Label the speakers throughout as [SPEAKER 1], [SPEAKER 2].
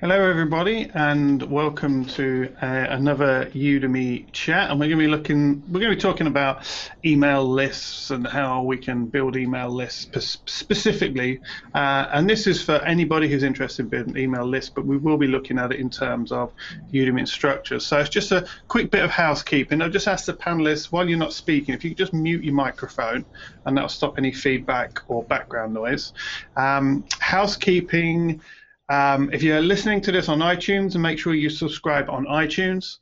[SPEAKER 1] Hello, everybody, and welcome to uh, another Udemy chat. And we're going to be looking, we're going to be talking about email lists and how we can build email lists specifically. Uh, and this is for anybody who's interested in building email lists, but we will be looking at it in terms of Udemy structures. So it's just a quick bit of housekeeping. I'll just ask the panelists while you're not speaking, if you could just mute your microphone, and that'll stop any feedback or background noise. Um, housekeeping. Um, if you're listening to this on iTunes, make sure you subscribe on iTunes.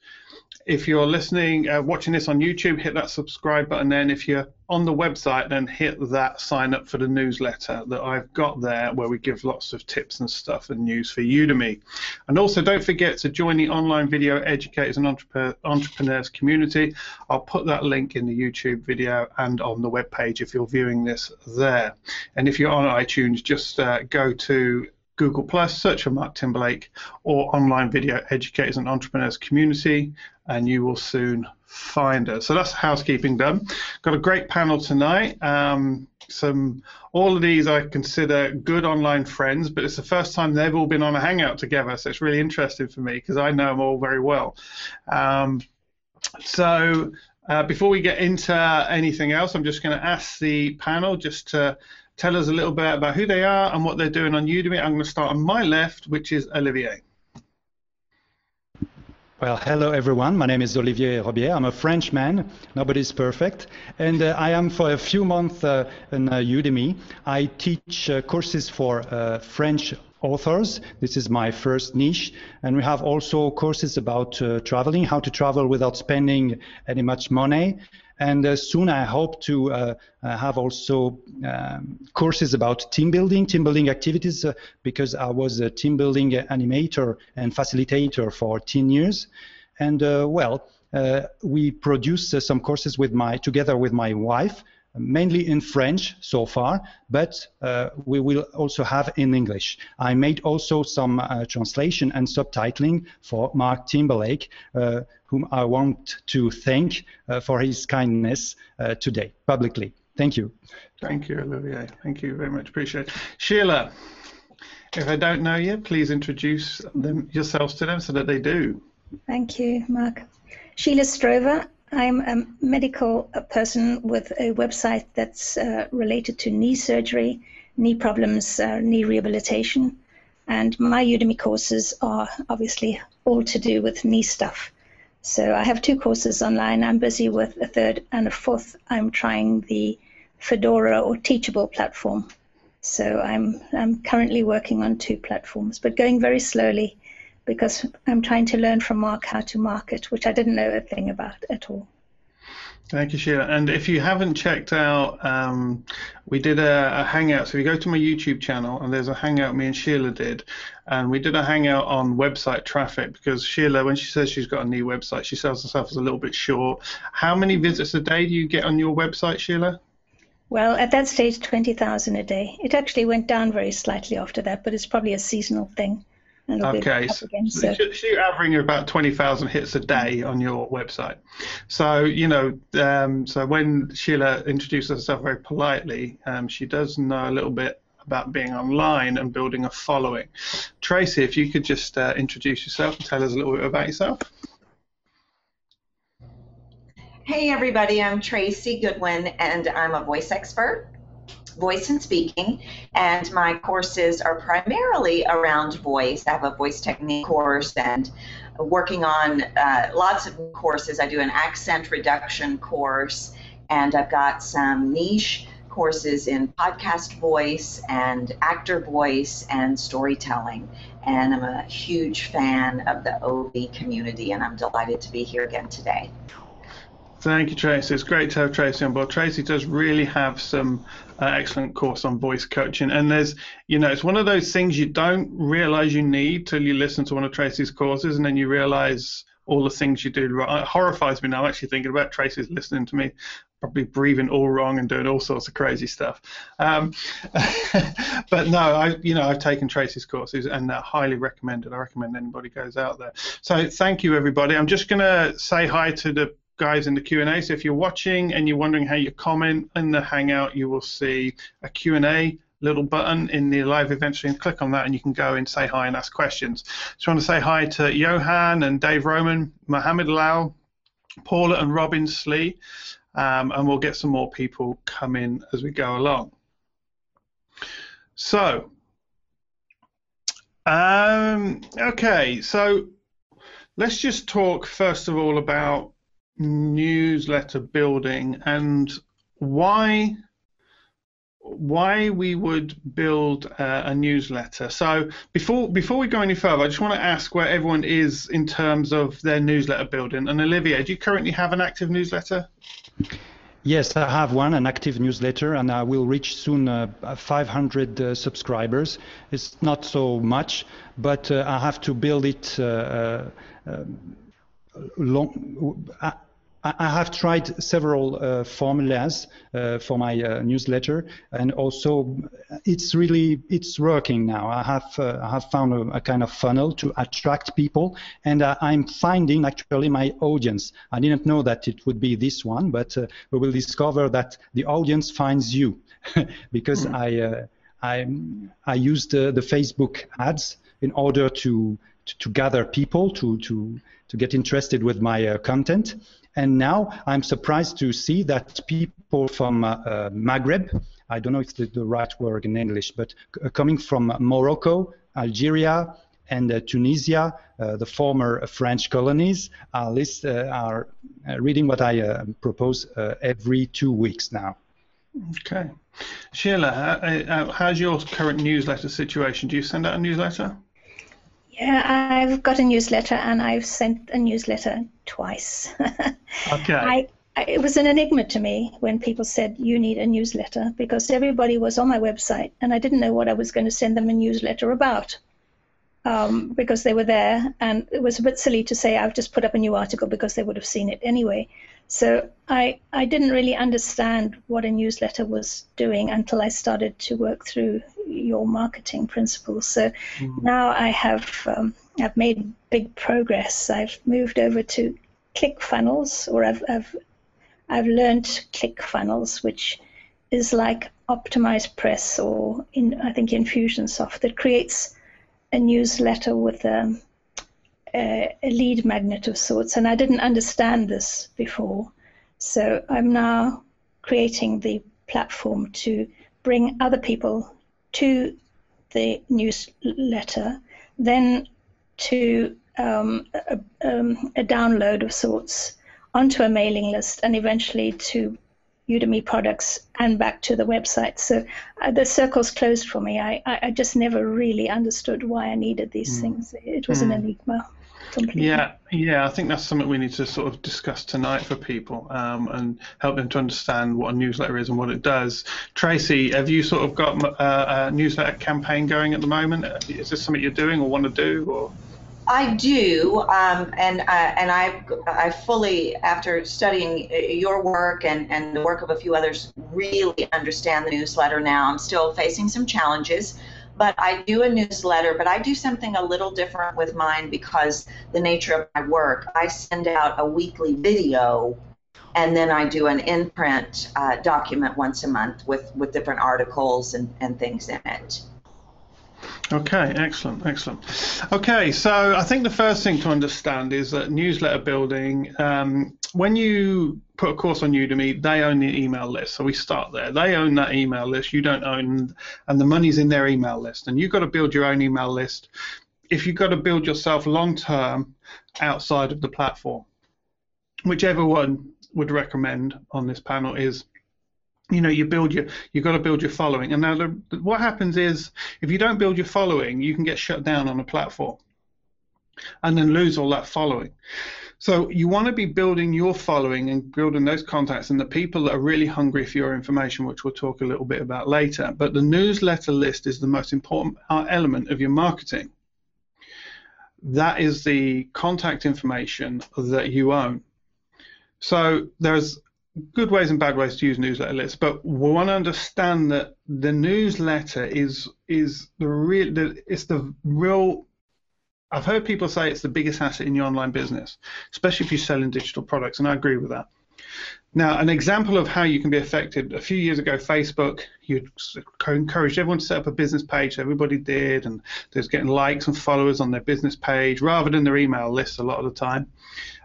[SPEAKER 1] If you're listening, uh, watching this on YouTube, hit that subscribe button. Then, if you're on the website, then hit that sign up for the newsletter that I've got there, where we give lots of tips and stuff and news for Udemy. And also, don't forget to join the online video educators and entrepreneurs community. I'll put that link in the YouTube video and on the web page if you're viewing this there. And if you're on iTunes, just uh, go to Google Plus, search for Mark Timberlake or Online Video Educators and Entrepreneurs Community, and you will soon find us. So that's housekeeping done. Got a great panel tonight. Um, some all of these I consider good online friends, but it's the first time they've all been on a hangout together, so it's really interesting for me because I know them all very well. Um, so uh, before we get into anything else, I'm just going to ask the panel just to tell us a little bit about who they are and what they're doing on Udemy. I'm going to start on my left, which is Olivier.
[SPEAKER 2] Well, hello everyone. My name is Olivier Robier. I'm a Frenchman. Nobody's perfect. And uh, I am for a few months uh, in uh, Udemy. I teach uh, courses for uh, French authors. This is my first niche. And we have also courses about uh, traveling, how to travel without spending any much money. And uh, soon I hope to uh, uh, have also um, courses about team building, team building activities, because I was a team building animator and facilitator for 10 years. And well, we produce some courses with my together with my wife mainly in French so far, but uh, we will also have in English. I made also some uh, translation and subtitling for Mark Timberlake, uh, whom I want to thank uh, for his kindness uh, today publicly. Thank you.
[SPEAKER 1] Thank you, Olivier. Thank you very much. Appreciate it. Sheila, if I don't know you, please introduce them yourselves to them so that they do.
[SPEAKER 3] Thank you, Mark. Sheila Strover. I'm a medical person with a website that's uh, related to knee surgery, knee problems, uh, knee rehabilitation. And my Udemy courses are obviously all to do with knee stuff. So I have two courses online. I'm busy with a third and a fourth. I'm trying the Fedora or Teachable platform. So I'm, I'm currently working on two platforms, but going very slowly because I'm trying to learn from Mark how to market, which I didn't know a thing about at all.
[SPEAKER 1] Thank you, Sheila. And if you haven't checked out, um, we did a, a, hangout. So if you go to my YouTube channel, and there's a hangout me and Sheila did, and we did a hangout on website traffic because Sheila, when she says she's got a new website, she sells herself as a little bit short. How many visits a day do you get on your website, Sheila?
[SPEAKER 3] Well, at that stage, 20,000 a day. It actually went down very slightly after that, but it's probably a seasonal thing.
[SPEAKER 1] Okay, so, again, so. so you're averaging about 20,000 hits a day on your website. So, you know, um, so when Sheila introduces herself very politely, um, she does know a little bit about being online and building a following. Tracy, if you could just uh, introduce yourself and tell us a little bit about yourself.
[SPEAKER 4] Hey everybody, I'm Tracy Goodwin and I'm a voice expert voice and speaking, and my courses are primarily around voice. I have a voice technique course and working on uh, lots of courses. I do an accent reduction course, and I've got some niche courses in podcast voice and actor voice and storytelling. And I'm a huge fan of the OB community, and I'm delighted to be here again today.
[SPEAKER 1] Thank you, Tracy. It's great to have Tracy on board. Tracy does really have some uh, excellent course on voice coaching, and there's, you know, it's one of those things you don't realize you need till you listen to one of Tracy's courses, and then you realize all the things you do. It horrifies me now. I'm actually thinking about Tracy's listening to me, probably breathing all wrong and doing all sorts of crazy stuff. Um, but no, I, you know, I've taken Tracy's courses and they're highly recommended. I recommend anybody goes out there. So thank you, everybody. I'm just going to say hi to the guys in the Q&A. So if you're watching and you're wondering how you comment in the Hangout, you will see a Q&A little button in the live event stream. Click on that and you can go and say hi and ask questions. I want to say hi to Johan and Dave Roman, Mohammed Lau, Paula and Robin Slee, um, and we'll get some more people come in as we go along. So, um, okay, so let's just talk first of all about newsletter building and why why we would build uh, a newsletter. So before before we go any further, I just want to ask where everyone is in terms of their newsletter building. And Olivier, do you currently have an active newsletter?
[SPEAKER 2] Yes, I have one, an active newsletter, and I will reach soon uh, 500 uh, subscribers. It's not so much, but uh, I have to build it uh, uh, um, long. I have tried several uh, formulas uh, for my uh, newsletter, and also it's really it's working now. I have uh, I have found a, a, kind of funnel to attract people, and uh, I'm finding actually my audience. I didn't know that it would be this one, but uh, we will discover that the audience finds you because mm. I I I used the Facebook ads in order to to, to gather people to to to get interested with my content and now I'm surprised to see that people from uh, uh, Maghreb, I don't know if it's the right word in English, but uh, coming from Morocco, Algeria, and uh, Tunisia, uh, the former French colonies, are, list, are reading what I propose every two weeks now.
[SPEAKER 1] Okay. Sheila, how's your current newsletter situation? Do you send out a newsletter?
[SPEAKER 3] Yeah, I've got a newsletter and I've sent a newsletter twice.
[SPEAKER 1] okay.
[SPEAKER 3] I, I, it was an enigma to me when people said you need a newsletter because everybody was on my website and I didn't know what I was going to send them a newsletter about um, because they were there and it was a bit silly to say I've just put up a new article because they would have seen it anyway. So I, I didn't really understand what a newsletter was doing until I started to work through your marketing principles. So mm. now I have um, I've made big progress. I've moved over to ClickFunnels, or I've I've I've learned ClickFunnels, which is like OptimizePress or in I think Infusionsoft that creates a newsletter with a um, a, a lead magnet of sorts, and I didn't understand this before. So I'm now creating the platform to bring other people to the newsletter, then to um, a, um, a, download of sorts onto a mailing list, and eventually to Udemy products and back to the website. So uh, the circle's closed for me. I, I, I, just never really understood why I needed these mm. things. It was mm. an enigma
[SPEAKER 1] completely. Yeah, yeah, I think that's something we need to sort of discuss tonight for people um, and help them to understand what a newsletter is and what it does. Tracy, have you sort of got a, uh, a newsletter campaign going at the moment? Is this something you're doing or want to do? Or
[SPEAKER 4] I do, um, and uh, and I I fully, after studying your work and, and the work of a few others, really understand the newsletter now. I'm still facing some challenges but I do a newsletter, but I do something a little different with mine because the nature of my work. I send out a weekly video and then I do an in print uh, document once a month with, with different articles and, and things in it.
[SPEAKER 1] Okay, excellent, excellent. Okay, so I think the first thing to understand is that newsletter building, um, when you put a course on Udemy, they own the email list. So we start there. They own that email list. You don't own, and the money's in their email list. And you've got to build your own email list. If you've got to build yourself long term outside of the platform, whichever one would recommend on this panel is you know you build your you've got to build your following and now the, what happens is if you don't build your following you can get shut down on a platform and then lose all that following so you want to be building your following and building those contacts and the people that are really hungry for your information which we'll talk a little bit about later but the newsletter list is the most important element of your marketing that is the contact information that you own so there's good ways and bad ways to use newsletter lists, but we want to understand that the newsletter is is the real the, it's the real. I've heard people say it's the biggest asset in your online business, especially if you're selling digital products, and I agree with that. Now, an example of how you can be affected, a few years ago, Facebook, you encouraged everyone to set up a business page. Everybody did, and they was getting likes and followers on their business page rather than their email list a lot of the time.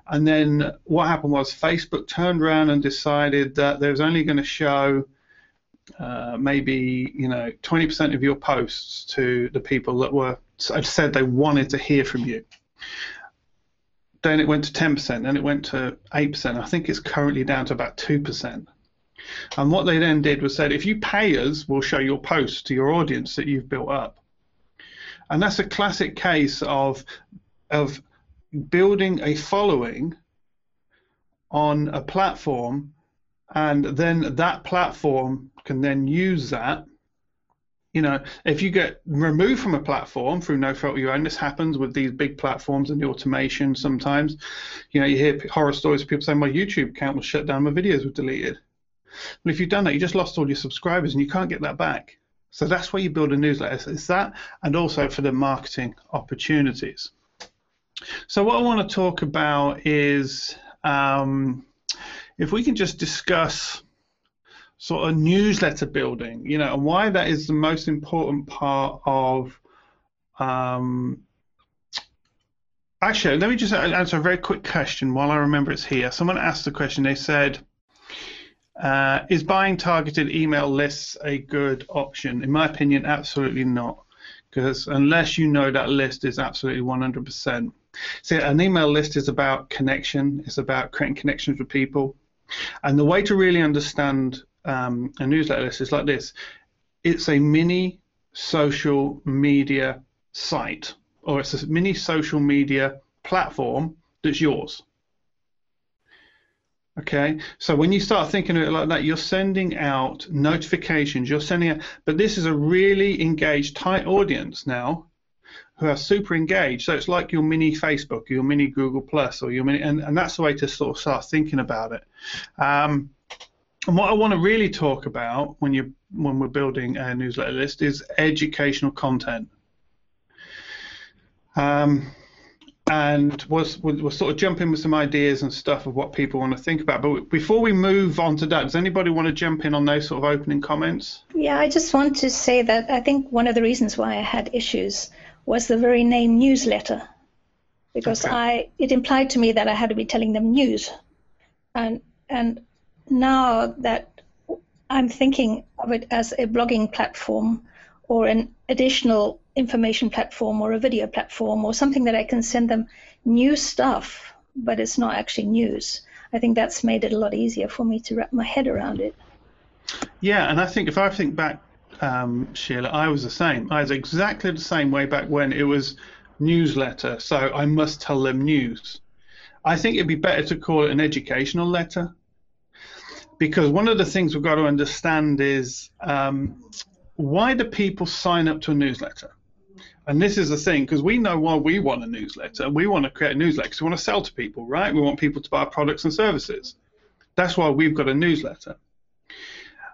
[SPEAKER 1] And then what happened was Facebook turned around and decided that they was only going to show uh, maybe you know 20% of your posts to the people that were said they wanted to hear from you then it went to 10%, then it went to 8%. I think it's currently down to about 2%. And what they then did was said, if you pay us, we'll show your posts to your audience that you've built up. And that's a classic case of, of building a following on a platform, and then that platform can then use that you know, if you get removed from a platform through no fault of your own, this happens with these big platforms and the automation sometimes. You know, you hear horror stories of people saying my YouTube account was shut down, my videos were deleted. But if you've done that, you just lost all your subscribers and you can't get that back. So that's where you build a newsletter. It's that and also for the marketing opportunities. So what I want to talk about is um, if we can just discuss sort of newsletter building, you know, and why that is the most important part of. Um, actually, let me just answer a very quick question while I remember it's here. Someone asked the question. They said, uh, "Is buying targeted email lists a good option?" In my opinion, absolutely not, because unless you know that list is absolutely 100%. See, an email list is about connection. It's about creating connections with people. And the way to really understand um, a newsletter list is like this. It's a mini social media site, or it's a mini social media platform that's yours. Okay, so when you start thinking of it like that, you're sending out notifications. You're sending out, but this is a really engaged, tight audience now, who are super engaged. So it's like your mini Facebook, your mini Google Plus, or your mini, and, and that's the way to sort of start thinking about it. Um, and what I want to really talk about when you when we're building a newsletter list is educational content. Um, and was we'll, we'll sort of jump in with some ideas and stuff of what people want to think about. But before we move on to that, does anybody want to jump in on those sort of opening comments?
[SPEAKER 3] Yeah, I just want to say that I think one of the reasons why I had issues was the very name newsletter, because okay. I it implied to me that I had to be telling them news, and and now that I'm thinking of it as a blogging platform or an additional information platform or a video platform or something that I can send them new stuff, but it's not actually news. I think that's made it a lot easier for me to wrap my head around it.
[SPEAKER 1] Yeah, and I think if I think back, um, Sheila, I was the same. I was exactly the same way back when it was newsletter, so I must tell them news. I think it'd be better to call it an educational letter because one of the things we've got to understand is um, why do people sign up to a newsletter? And this is the thing, because we know why we want a newsletter. We want to create a newsletter because we want to sell to people, right? We want people to buy our products and services. That's why we've got a newsletter.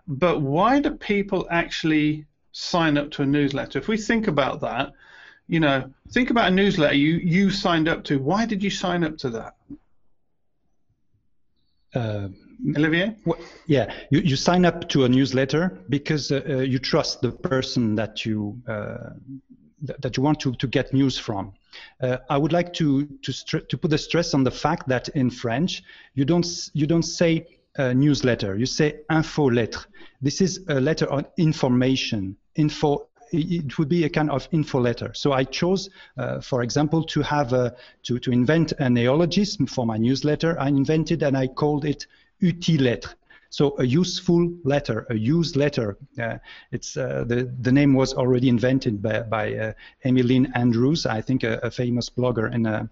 [SPEAKER 1] But why do people actually sign up to a newsletter? If we think about that, you know, think about a newsletter you, you signed up to. Why did you sign up to that?
[SPEAKER 2] Uh,
[SPEAKER 1] Olivier?
[SPEAKER 2] Well, yeah, you, you sign up to a newsletter because uh, uh, you trust the person that you uh, th- that you want to, to get news from. Uh, I would like to to, to put the stress on the fact that in French you don't you don't say newsletter, you say info lettre. This is a letter on information, info it would be a kind of info letter. So I chose, uh, for example, to have a, to, to invent a neologism for my newsletter. I invented and I called it lettre. So a useful letter, a used letter. Uh, it's uh, the the name was already invented by, by uh, Lynn Andrews, I think a, a famous blogger in uh,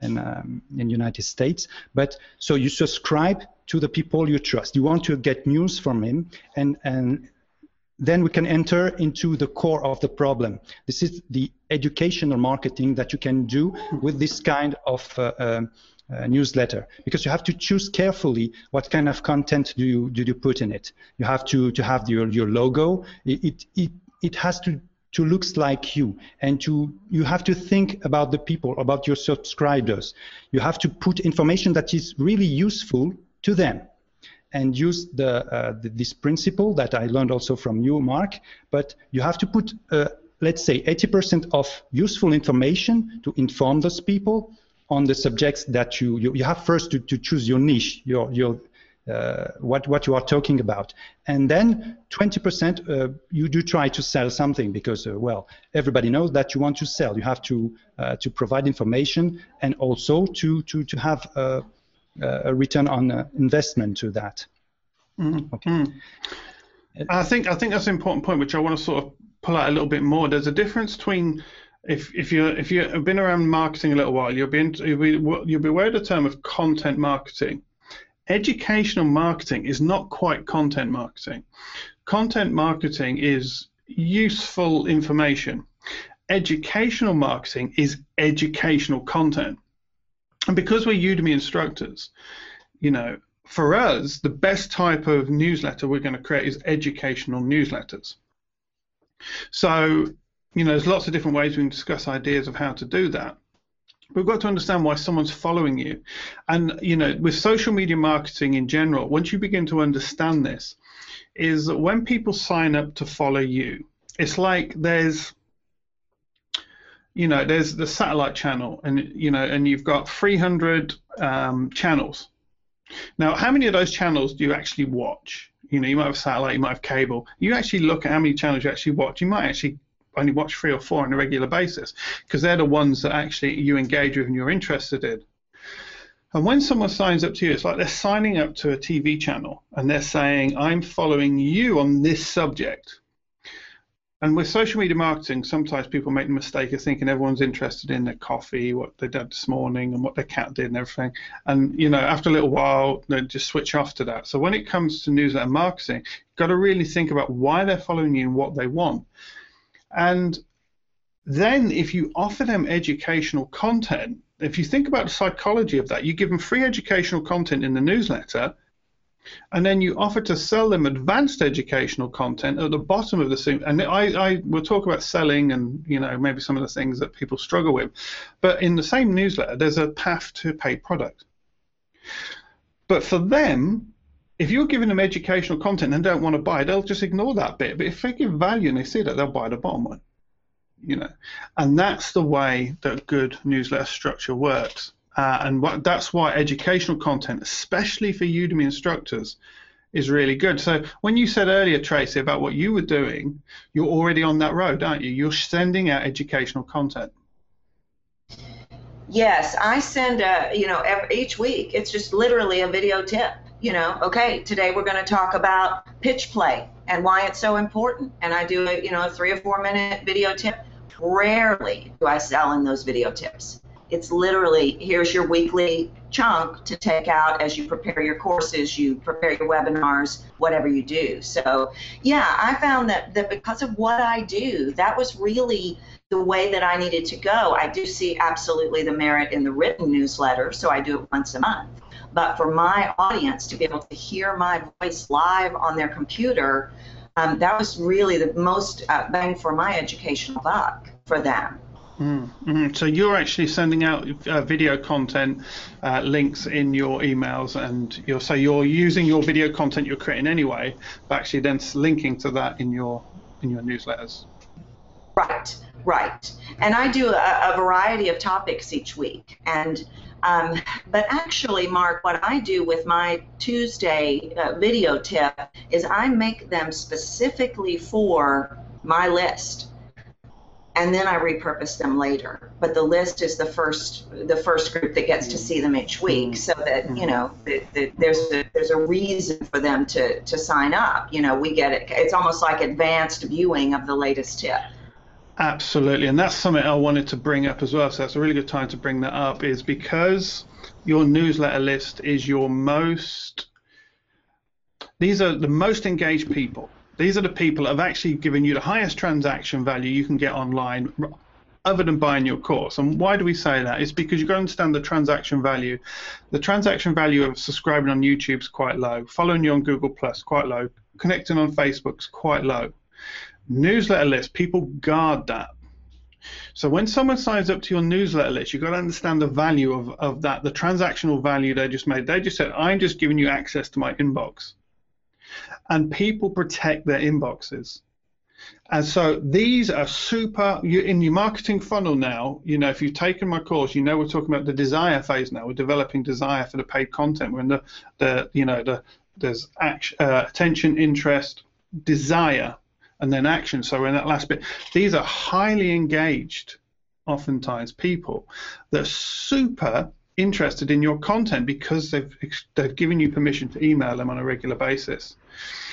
[SPEAKER 2] in um, in United States. But so you subscribe to the people you trust. You want to get news from him, and and then we can enter into the core of the problem. This is the educational marketing that you can do with this kind of uh, um, uh, newsletter because you have to choose carefully what kind of content do you do you put in it. You have to to have your your logo. It it it has to to looks like you and to you have to think about the people about your subscribers you have to put information that is really useful to them and use the, uh, the, this principle that I learned also from you, Mark. But you have to put, uh, let's say, 80% of useful information to inform those people on the subjects that you you, you have first to, to choose your niche, your your uh, what what you are talking about, and then 20% uh, you do try to sell something because uh, well everybody knows that you want to sell. You have to uh, to provide information and also to to to have a, a return on uh, investment to that.
[SPEAKER 1] Mm-hmm. Okay. Mm. I think I think that's an important point, which I want to sort of pull out a little bit more. There's a difference between if if you if you've been around marketing a little while, you'll be, you'll be you'll be aware of the term of content marketing. Educational marketing is not quite content marketing. Content marketing is useful information. Educational marketing is educational content. And because we're Udemy instructors, you know, for us, the best type of newsletter we're going to create is educational newsletters. So you know, there's lots of different ways we can discuss ideas of how to do that. We've got to understand why someone's following you. And, you know, with social media marketing in general, once you begin to understand this, is that when people sign up to follow you, it's like there's you know there's the satellite channel and you know and you've got 300 um, channels now how many of those channels do you actually watch you know you might have satellite you might have cable you actually look at how many channels you actually watch you might actually only watch three or four on a regular basis because they're the ones that actually you engage with and you're interested in. And when someone signs up to you, it's like they're signing up to a TV channel and they're saying, I'm following you on this subject. And with social media marketing, sometimes people make the mistake of thinking everyone's interested in their coffee, what they did this morning, and what their cat did, and everything. And you know, after a little while, they just switch off to that. So when it comes to newsletter marketing, you've got to really think about why they're following you and what they want. And then if you offer them educational content, if you think about the psychology of that, you give them free educational content in the newsletter, and then you offer to sell them advanced educational content at the bottom of the same and I, I will talk about selling and you know maybe some of the things that people struggle with. But in the same newsletter there's a path to paid product. But for them if you're giving them educational content and don't want to buy, they'll just ignore that bit. But if they give value and they see that, they'll buy the bottom one. You know, and that's the way that good newsletter structure works. Uh, and what, that's why educational content, especially for Udemy instructors, is really good. So when you said earlier, Tracy, about what you were doing, you're already on that road, aren't you? You're sending out educational content.
[SPEAKER 4] Yes, I send a, you know, every, each week. It's just literally a video tip you know, okay, today we're going to talk about pitch play and why it's so important. And I do a, you know, a three or four minute video tip. Rarely do I sell in those video tips. It's literally here's your weekly chunk to take out as you prepare your courses, you prepare your webinars, whatever you do. So, yeah, I found that, that because of what I do, that was really the way that I needed to go. I do see absolutely the merit in the written newsletter, so I do it once a month. But for my audience to be able to hear my voice live on their computer, um, that was really the most uh, bang for my educational buck for them.
[SPEAKER 1] Mm-hmm. So you're actually sending out uh, video content uh, links in your emails, and you're so you're using your video content you're creating anyway, but actually then linking to that in your in your newsletters.
[SPEAKER 4] Right, right. And I do a, a variety of topics each week, and um, but actually, Mark, what I do with my Tuesday uh, video tip is I make them specifically for my list, and then I repurpose them later. But the list is the first the first group that gets to see them each week, so that you know the, the, there's a, there's a reason for them to to sign up. You know, we get it. It's almost like advanced viewing of the latest tip.
[SPEAKER 1] Absolutely, and that's something I wanted to bring up as well. So that's a really good time to bring that up, is because your newsletter list is your most. These are the most engaged people. These are the people that have actually given you the highest transaction value you can get online, other than buying your course. And why do we say that? It's because you've got to understand the transaction value. The transaction value of subscribing on YouTube is quite low. Following you on Google Plus quite low. Connecting on Facebook is quite low newsletter list, people guard that. So when someone signs up to your newsletter list, you've got to understand the value of, of that, the transactional value they just made. They just said, I'm just giving you access to my inbox. And people protect their inboxes. And so these are super you, in your marketing funnel now. You know, if you've taken my course, you know we're talking about the desire phase now. We're developing desire for the paid content. We're in the, the you know, the there's action, uh, attention, interest, desire, and then action. So in that last bit, these are highly engaged, oftentimes people that are super interested in your content because they've they've given you permission to email them on a regular basis,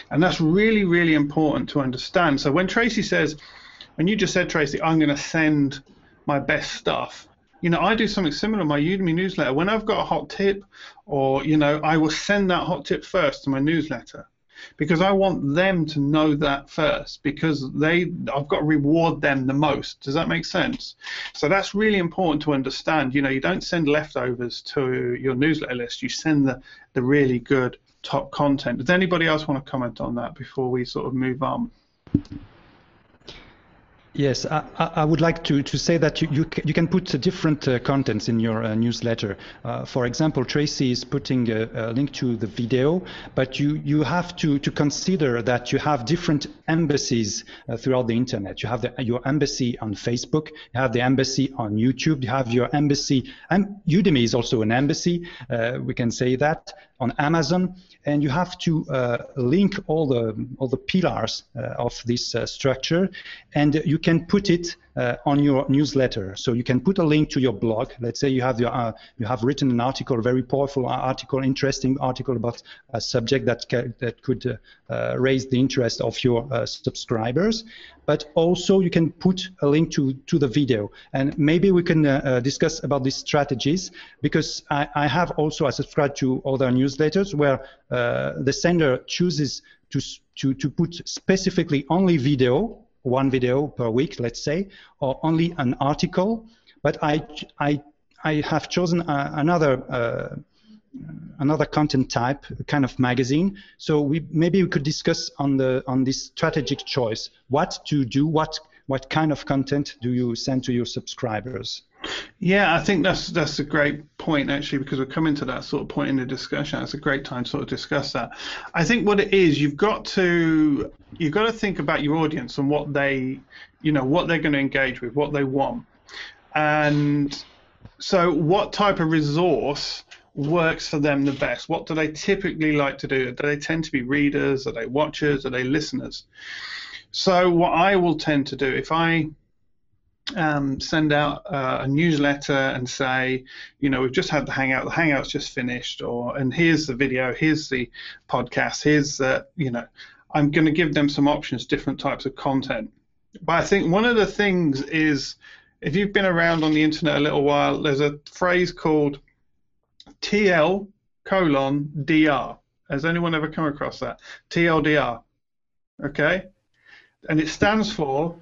[SPEAKER 1] and that's really really important to understand. So when Tracy says, and you just said Tracy, I'm going to send my best stuff. You know, I do something similar in my Udemy newsletter. When I've got a hot tip, or you know, I will send that hot tip first to my newsletter because I want them to know that first because they I've got to reward them the most. Does that make sense? So that's really important to understand. You know, you don't send leftovers to your newsletter list. You send the the really good top content. Does anybody else want to comment on that before we sort of move on?
[SPEAKER 2] Yes, I, I, would like to, to say that you, you, you can put different uh, contents in your uh, newsletter. Uh, for example, Tracy is putting a, a, link to the video, but you, you have to, to consider that you have different embassies uh, throughout the internet. You have the, your embassy on Facebook, you have the embassy on YouTube, you have your embassy, and Udemy is also an embassy, uh, we can say that, on Amazon and you have to uh, link all the all the pillars of this structure, and you can put it uh, on your newsletter. So you can put a link to your blog. Let's say you have your uh, you have written an article, a very powerful article, interesting article about a subject that ca- that could uh, raise the interest of your subscribers. But also you can put a link to to the video, and maybe we can discuss about these strategies because I, I have also I subscribe to other newsletters where the sender chooses to to to put specifically only video one video per week, let's say, or only an article. But I, I, I have chosen uh, another uh, another content type, kind of magazine. So we maybe we could discuss on the on this strategic choice, what to do, what what kind of content do you send to your subscribers?
[SPEAKER 1] Yeah, I think that's that's a great point actually because we're coming to that sort of point in the discussion. It's a great time to sort of discuss that. I think what it is, you've got to you've got to think about your audience and what they, you know, what they're going to engage with, what they want, and so what type of resource works for them the best? What do they typically like to do? Do they tend to be readers? Are they watchers? Are they listeners? So what I will tend to do if I um, send out uh, a newsletter and say, you know, we've just had the hangout, the hangout's just finished, or and here's the video, here's the podcast, here's the, you know, I'm going to give them some options, different types of content. But I think one of the things is, if you've been around on the internet a little while, there's a phrase called TL colon DR. Has anyone ever come across that? TLDR. Okay? And it stands for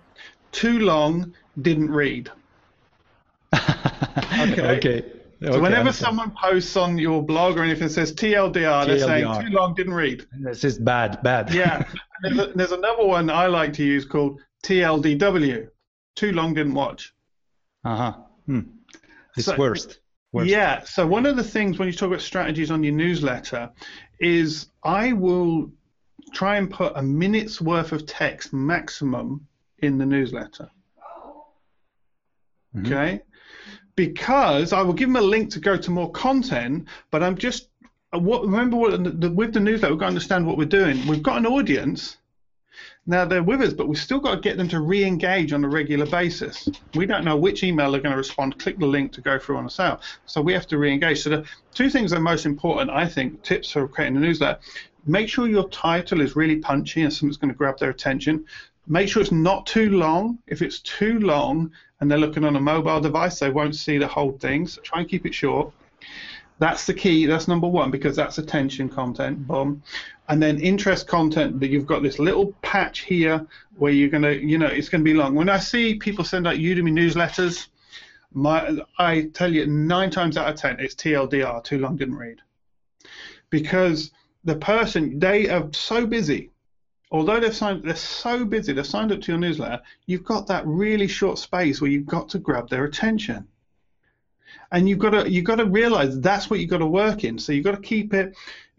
[SPEAKER 1] too long didn't read.
[SPEAKER 2] okay. okay.
[SPEAKER 1] So whenever someone posts on your blog or anything that says TLDR, TLDR, they're saying too long, didn't read.
[SPEAKER 2] This is bad, bad.
[SPEAKER 1] yeah. There's, a, there's, another one I like to use called TLDW, too long, didn't watch.
[SPEAKER 2] Uh huh. Hmm. It's so, worst. worst.
[SPEAKER 1] Yeah. So one of the things when you talk about strategies on your newsletter is I will try and put a minute's worth of text maximum in the newsletter. Mm-hmm. Okay? Because I will give them a link to go to more content, but I'm just uh, what remember what the, with the newsletter we've got to understand what we're doing. We've got an audience. Now they're with us, but we've still got to get them to re-engage on a regular basis. We don't know which email they're going to respond. Click the link to go through on a sale. So we have to re-engage. So the two things that are most important, I think, tips for creating a newsletter. Make sure your title is really punchy and something's going to grab their attention. Make sure it's not too long. If it's too long and they're looking on a mobile device, they won't see the whole thing. So try and keep it short. That's the key. That's number one because that's attention content. Boom. And then interest content that you've got this little patch here where you're gonna, you know, it's gonna be long. When I see people send out Udemy newsletters, my I tell you nine times out of ten it's TLDR, too long didn't read, because the person they are so busy although they've signed, they're so busy, they've signed up to your newsletter. You've got that really short space where you've got to grab their attention, and you've got to you've got to realize that's what you've got to work in. So you've got to keep it,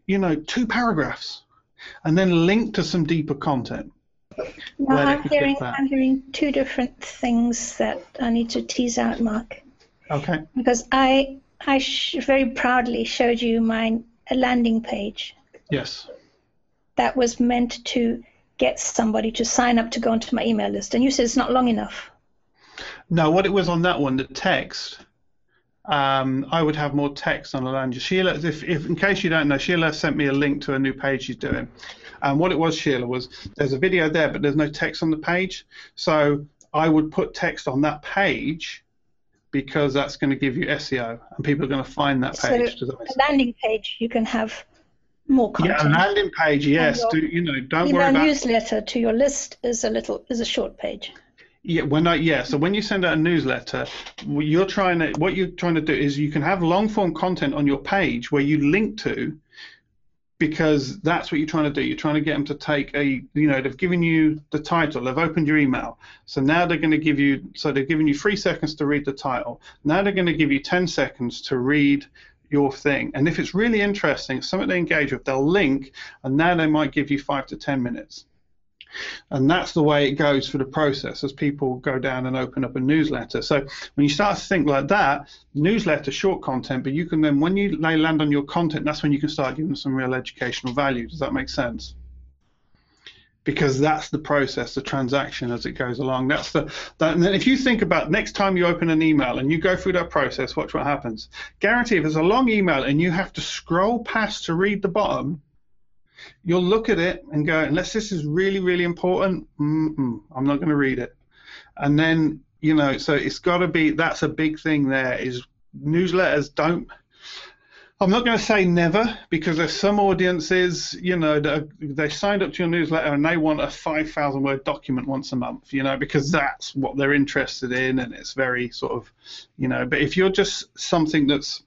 [SPEAKER 1] you know, two paragraphs, and then link to some deeper content.
[SPEAKER 3] Now, I'm hearing, I'm hearing two different things that I need to tease out, Mark.
[SPEAKER 1] Okay.
[SPEAKER 3] Because I I very proudly showed you my landing page.
[SPEAKER 1] Yes.
[SPEAKER 3] That was meant to get somebody to sign up to go onto my email list, and you said it's not long enough.
[SPEAKER 1] No, what it was on that one, the text. Um, I would have more text on the landing. Sheila, if, if in case you don't know, Sheila sent me a link to a new page she's doing. And what it was, Sheila, was there's a video there, but there's no text on the page. So I would put text on that page because that's going to give you SEO and people are going to find that page.
[SPEAKER 3] So a landing page, you can have more content.
[SPEAKER 1] Yeah, a landing page, yes. Do, you know, don't worry about
[SPEAKER 3] newsletter to your list is a little is a short page.
[SPEAKER 1] Yeah, when I yeah, so when you send out a newsletter, you're trying to what you're trying to do is you can have long form content on your page where you link to because that's what you're trying to do. You're trying to get them to take a, you know, they've given you the title, they've opened your email. So now they're going to give you, so they've given you three seconds to read the title. Now they're going to give you 10 seconds to read your thing. And if it's really interesting, something they engage with, they'll link, and now they might give you five to 10 minutes. And that's the way it goes for the process as people go down and open up a newsletter. So when you start to think like that, newsletter, short content, but you can then, when you they land on your content, that's when you can start giving some real educational value. Does that make sense? Because that's the process, the transaction as it goes along. That's the that, and then if you think about next time you open an email and you go through that process, watch what happens. Guarantee if it's a long email and you have to scroll past to read the bottom, you'll look at it and go, unless this is really, really important, I'm not going to read it. And then, you know, so it's got to be, that's a big thing there is newsletters don't, I'm not going to say never because there's some audiences, you know, that they signed up to your newsletter and they want a 5,000 word document once a month, you know, because that's what they're interested in and it's very sort of, you know, but if you're just something that's,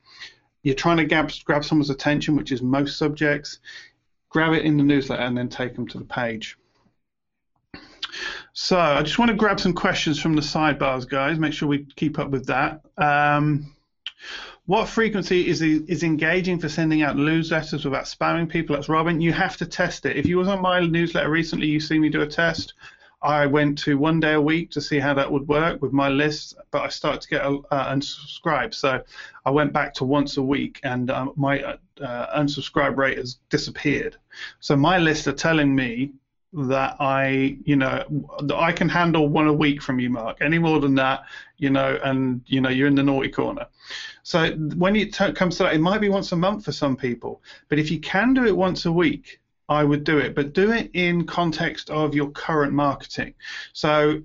[SPEAKER 1] you're trying to grab, grab someone's attention, which is most subjects, grab it in the newsletter, and then take them to the page. So I just want to grab some questions from the sidebars, guys. Make sure we keep up with that. Um, what frequency is is engaging for sending out newsletters without spamming people? That's Robin. You have to test it. If you was on my newsletter recently, you see me do a test. I went to one day a week to see how that would work with my list, but I started to get uh, unsubscribed. So I went back to once a week, and um, my uh, unsubscribe rate has disappeared. So my list are telling me that I, you know, that I can handle one a week from you, Mark. Any more than that, you know, and you know, you're in the naughty corner. So when it t- comes to that, it might be once a month for some people, but if you can do it once a week, I would do it, but do it in context of your current marketing. So,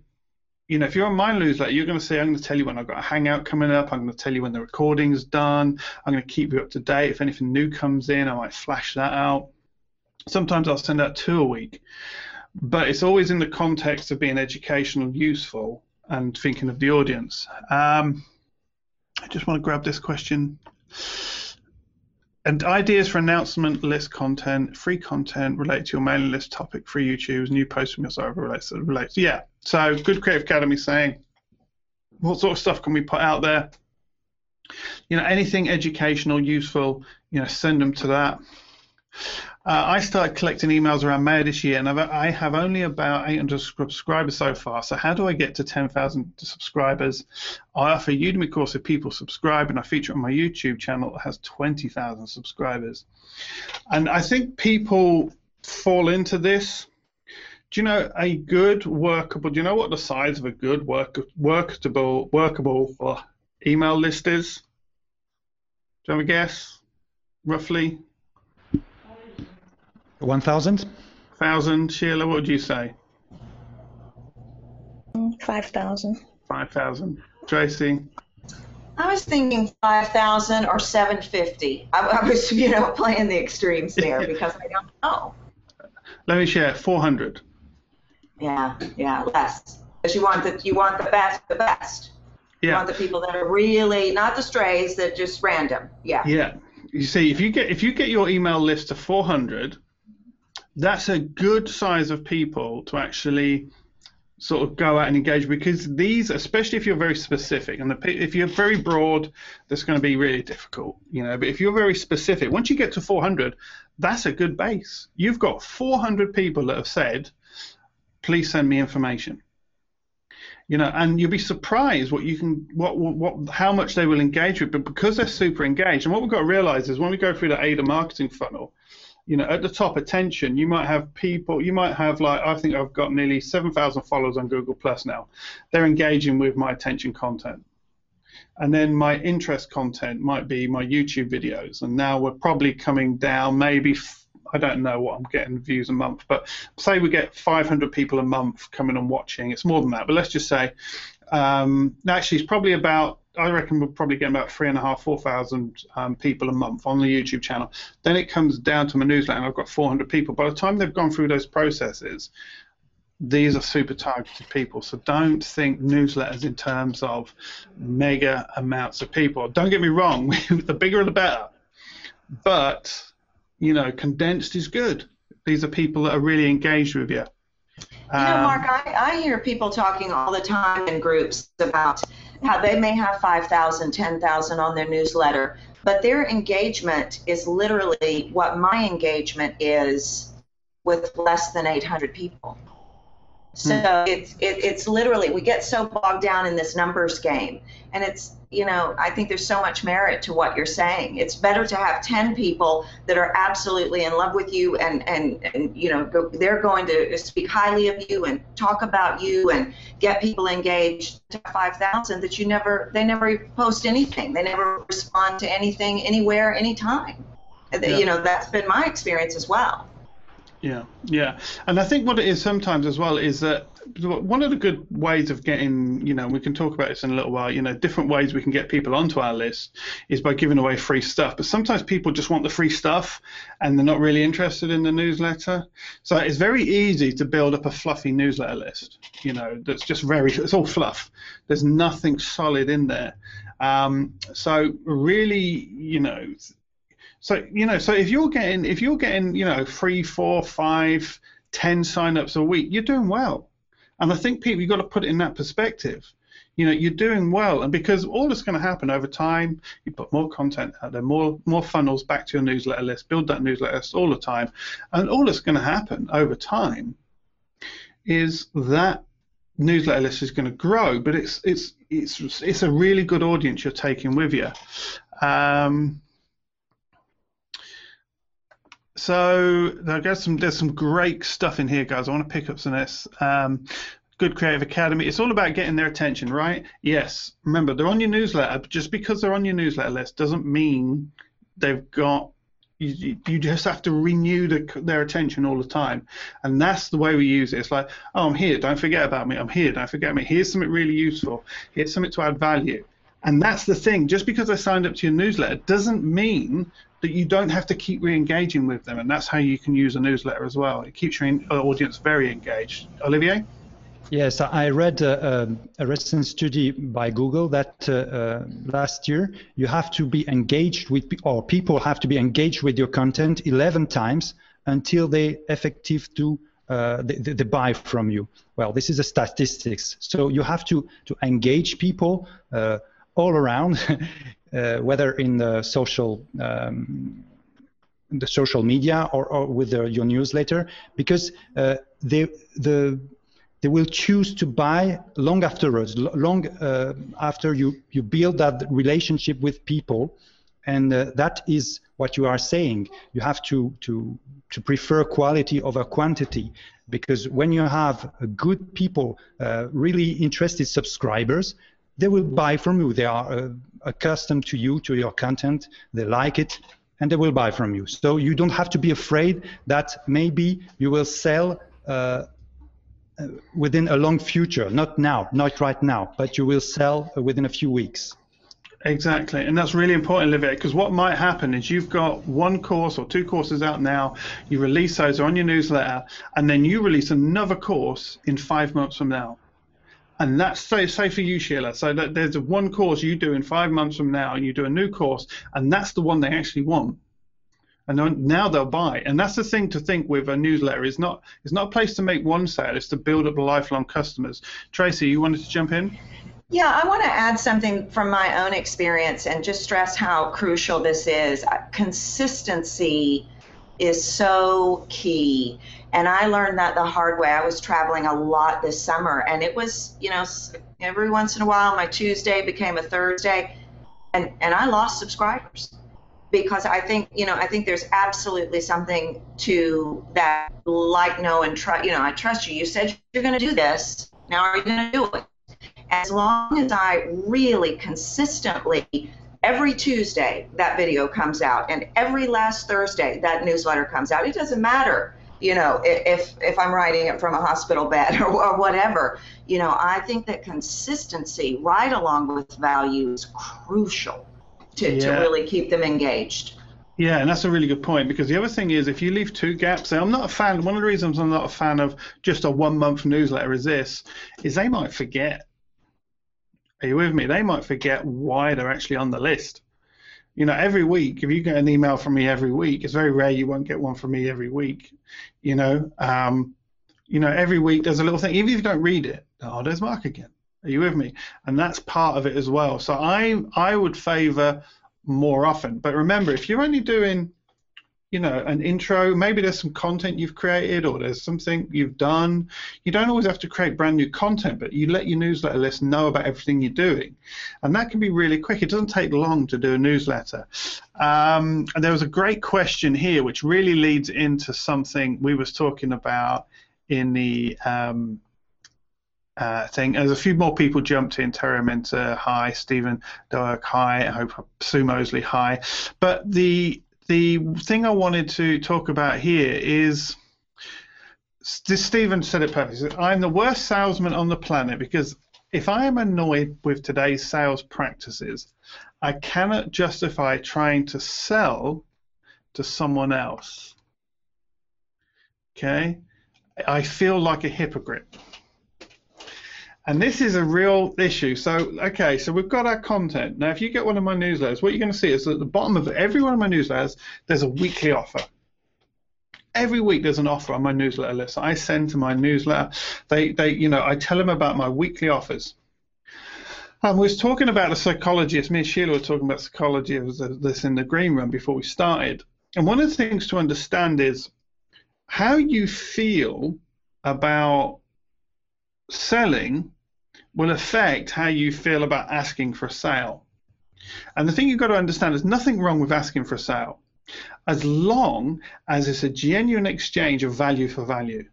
[SPEAKER 1] you know, if you're on my newsletter, you're going to say, I'm going to tell you when I've got a hangout coming up. I'm going to tell you when the recording's done. I'm going to keep you up to date. If anything new comes in, I might flash that out. Sometimes I'll send out two a week, but it's always in the context of being educational, useful, and thinking of the audience. Um, I just want to grab this question and ideas for announcement list content, free content related to your mailing list topic, free YouTube, new posts from your server relates relates. Yeah. So good creative academy saying what sort of stuff can we put out there? You know, anything educational, useful, you know, send them to that. Uh, I started collecting emails around May this year, and I've, I have only about 800 subscribers so far. So how do I get to 10,000 subscribers? I offer a Udemy course if people subscribe, and I feature on my YouTube channel that has 20,000 subscribers. And I think people fall into this. Do you know a good workable? Do you know what the size of a good work, workable workable uh, email list is? Do you have a guess? Roughly
[SPEAKER 2] 1,000?
[SPEAKER 1] 1,000. Sheila, what would you say?
[SPEAKER 3] 5,000.
[SPEAKER 1] 5,000. Tracy?
[SPEAKER 4] I was thinking 5,000 or 750. I, I, was, you know, playing the extremes there because I don't know.
[SPEAKER 1] Let me share 400.
[SPEAKER 4] Yeah, yeah, less. Because you want the you want the best, the best. Yeah. You want the people that are really not the strays that just random. Yeah.
[SPEAKER 1] Yeah. You see, if you get if you get your email list to 400, that's a good size of people to actually sort of go out and engage because these, especially if you're very specific, and the, if you're very broad, that's going to be really difficult, you know. But if you're very specific, once you get to 400, that's a good base. You've got 400 people that have said, "Please send me information." You know, and you'll be surprised what you can, what, what, how much they will engage with. But because they're super engaged, and what we've got to realize is when we go through the AIDA marketing funnel, you know, at the top attention, you might have people, you might have like, I think I've got nearly 7,000 followers on Google Plus now. They're engaging with my attention content. And then my interest content might be my YouTube videos. And now we're probably coming down, maybe, I don't know what I'm getting views a month, but say we get 500 people a month coming and watching. It's more than that, but let's just say, um, actually, it's probably about I reckon we'll probably get about three and a half, four thousand um, people a month on the YouTube channel. Then it comes down to my newsletter, and I've got 400 people. By the time they've gone through those processes, these are super targeted people. So don't think newsletters in terms of mega amounts of people. Don't get me wrong, the bigger the better. But you know, condensed is good. These are people that are really engaged with you.
[SPEAKER 4] You know, Mark, I, I hear people talking all the time in groups about they may have 5,000, 10,000 on their newsletter, but their engagement is literally what my engagement is with less than 800 people. So hmm. it's it, it's literally we get so bogged down in this numbers game, and it's you know, I think there's so much merit to what you're saying. It's better to have 10 people that are absolutely in love with you and, and, and you know, go, they're going to speak highly of you and talk about you and get people engaged to 5,000 that you never, they never post anything. They never respond to anything, anywhere, anytime. Yeah. You know, that's been my experience as well.
[SPEAKER 1] Yeah, yeah, and I think what it is sometimes as well is that one of the good ways of getting, you know, we can talk about this in a little while. You know, different ways we can get people onto our list is by giving away free stuff. But sometimes people just want the free stuff, and they're not really interested in the newsletter. So it's very easy to build up a fluffy newsletter list. You know, that's just very, it's all fluff. There's nothing solid in there. Um, so really, you know, so you know, so if you're getting if you're getting you know three, four, five, ten signups a week, you're doing well. And I think people you've got to put it in that perspective. You know, you're doing well, and because all that's going to happen over time, you put more content out there, more more funnels back to your newsletter list, build that newsletter list all the time, and all that's going to happen over time is that newsletter list is going to grow, but it's it's it's it's a really good audience you're taking with you. Um, so there's some there's some great stuff in here, guys. I want to pick up some of this. Um, Good Creative Academy. It's all about getting their attention, right? Yes. Remember, they're on your newsletter. Just because they're on your newsletter list doesn't mean they've got. You, you just have to renew the, their attention all the time, and that's the way we use it. It's like, oh, I'm here. Don't forget about me. I'm here. Don't forget me. Here's something really useful. Here's something to add value. And that's the thing. Just because I signed up to your newsletter doesn't mean that you don't have to keep re-engaging with them, and that's how you can use a newsletter as well. It keeps your uh, audience very engaged. Olivier.
[SPEAKER 2] Yes, I read a, uh, um, a recent study by Google that uh, uh, last year you have to be engaged with, or people have to be engaged with your content 11 times until they effective to uh, they, they, buy from you. Well, this is a statistics. So you have to to engage people all around uh, whether in the social um, the social media or, or with the, your newsletter, because uh, they the they will choose to buy long afterwards, long uh, after you you build that relationship with people, and uh, that is what you are saying. You have to to to prefer quality over quantity because when you have good people, uh, really interested subscribers, they will buy from you. They are uh, accustomed to you, to your content. They like it, and they will buy from you. So you don't have to be afraid that maybe you will sell uh, uh within a long future. Not now, not right now, but you will sell within a few weeks.
[SPEAKER 1] Exactly, and that's really important, Olivier, because what might happen is you've got one course or two courses out now, you release those on your newsletter, and then you release another course in five months from now and that's say, say for you, Sheila. So there's one course you do in five months from now, and you do a new course, and that's the one they actually want. and now they'll buy. And that's the thing to think with a newsletter is not it's not a place to make one sale; it's to build up lifelong customers. Tracy, you wanted to jump in?
[SPEAKER 4] Yeah, I want to add something from my own experience and just stress how crucial this is. Consistency is so key. And I learned that the hard way. I was traveling a lot this summer, and it was, you know, every once in a while my Tuesday became a Thursday, and, and I lost subscribers because I think, you know, I think there's absolutely something to that like, know, and trust. You know, I trust you. You said you're going to do this. Now are you going to do it? as long as I really consistently every Tuesday that video comes out and every last Thursday that newsletter comes out, it doesn't matter you know if if i'm writing it from a hospital bed or, or, whatever you know i think that consistency right along with value is crucial to, yeah. to really keep them engaged
[SPEAKER 1] yeah, and that's a really good point because the other thing is if you leave two gaps, I'm not a fan. One of the reasons I'm not a fan of just a one month newsletter is this: is they might forget. Are you with me? They might forget why they're actually on the list. You know, every week, if you get an email from me every week, it's very rare you won't get one from me every week. You know, um, you know, every week there's a little thing. Even if you don't read it, oh, there's Mark again. Are you with me? And that's part of it as well. So I I would favour more often. But remember, if you're only doing you know, an intro. Maybe there's some content you've created or there's something you've done. You don't always have to create brand new content, but you let your newsletter list know about everything you're doing. And that can be really quick. It doesn't take long to do a newsletter. Um, and there was a great question here, which really leads into something we was talking about in the um, uh, thing. There's a few more people jumped in. Terry Minter, hi. Stephen Doak, hi. I hope Sue Mosley, hi. But the the thing I wanted to talk about here is Stephen said it perfectly. I'm the worst salesman on the planet because if I am annoyed with today's sales practices, I cannot justify trying to sell to someone else. Okay? I feel like a hypocrite. And this is a real issue. So, okay, so we've got our content. Now, if you get one of my newsletters, what you're going to see is at the bottom of every one of my newsletters, there's a weekly offer. Every week there's an offer on my newsletter list. I send to my newsletter. They, they, you know, I tell them about my weekly offers. And we was talking about the psychology. It's me and Sheila were talking about psychology of this in the green room before we started. And one of the things to understand is how you feel about selling will affect how you feel about asking for a sale. And the thing you've got to understand is nothing wrong with asking for a sale as long as it's a genuine exchange of value for value.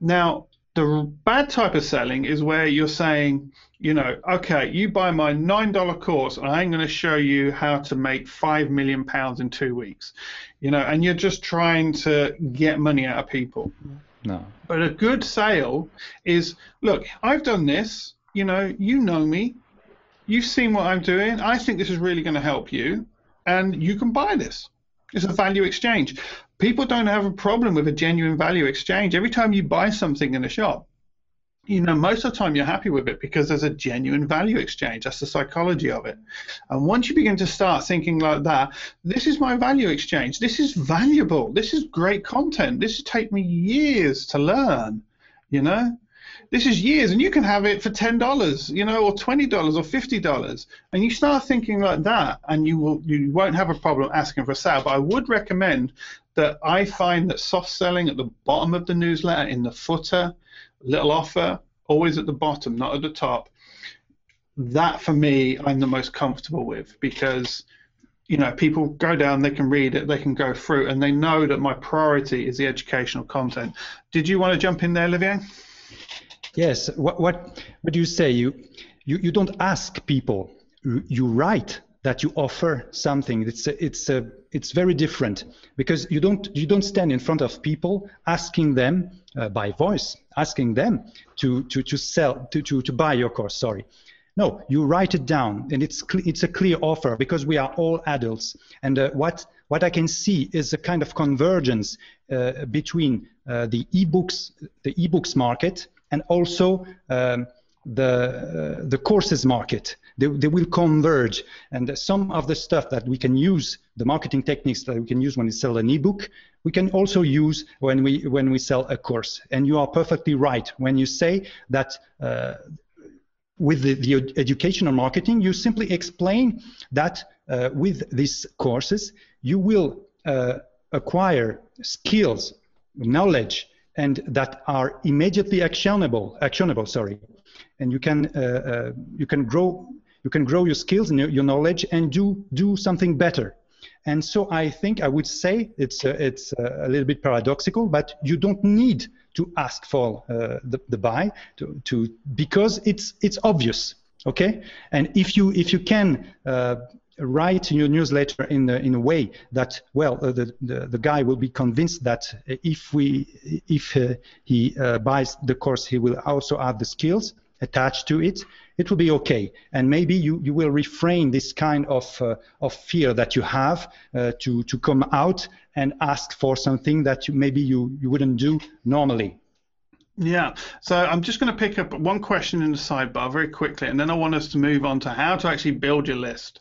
[SPEAKER 1] Now, the bad type of selling is where you're saying, you know, okay, you buy my $9 course and I'm going to show you how to make 5 million pounds in 2 weeks. You know, and you're just trying to get money out of people.
[SPEAKER 2] No.
[SPEAKER 1] But a good sale is look, I've done this, you know, you know me, you've seen what I'm doing, I think this is really going to help you, and you can buy this. It's a value exchange. People don't have a problem with a genuine value exchange. Every time you buy something in a shop, you know, most of the time you're happy with it because there's a genuine value exchange. That's the psychology of it. And once you begin to start thinking like that, this is my value exchange. This is valuable. This is great content. This has taken me years to learn, you know? This is years, and you can have it for ten dollars, you know, or twenty dollars or fifty dollars, and you start thinking like that, and you will you won't have a problem asking for a sale. But I would recommend that I find that soft selling at the bottom of the newsletter, in the footer, little offer, always at the bottom, not at the top. That for me, I'm the most comfortable with because you know people go down, they can read it, they can go through, and they know that my priority is the educational content. Did you want to jump in there, Olivier?
[SPEAKER 2] Yes. What what what do you say? You you, you don't ask people. You write that you offer something. It's a, it's a, it's very different because you don't you don't stand in front of people asking them uh, by voice, asking them to to to sell to, to to buy your course. Sorry. No, you write it down, and it's it's a clear offer because we are all adults. And uh, what what I can see is a kind of convergence uh, between uh, the ebooks the ebooks market and also um, the uh, the courses market. They, they will converge, and some of the stuff that we can use, the marketing techniques that we can use when we sell an ebook, we can also use when we when we sell a course. And you are perfectly right when you say that. Uh, with the, the educational marketing, you simply explain that uh, with these courses, you will uh, acquire skills, knowledge, and that are immediately actionable. Actionable, sorry, and you can uh, uh, you can grow you can grow your skills and your, knowledge and do do something better. And so I think I would say it's uh, it's a little bit paradoxical, but you don't need to ask for uh, the, the buy to, to because it's it's obvious. Okay, and if you if you can write your newsletter in a, in a way that well the, the, the guy will be convinced that if we if he buys the course he will also add the skills attached to it it will be okay. And maybe you, you will refrain this kind of uh, of fear that you have uh, to to come out and ask for something that you, maybe you you wouldn't do normally.
[SPEAKER 1] Yeah, so I'm just going to pick up one question in the sidebar very quickly, and then I want us to move on to how to actually build your list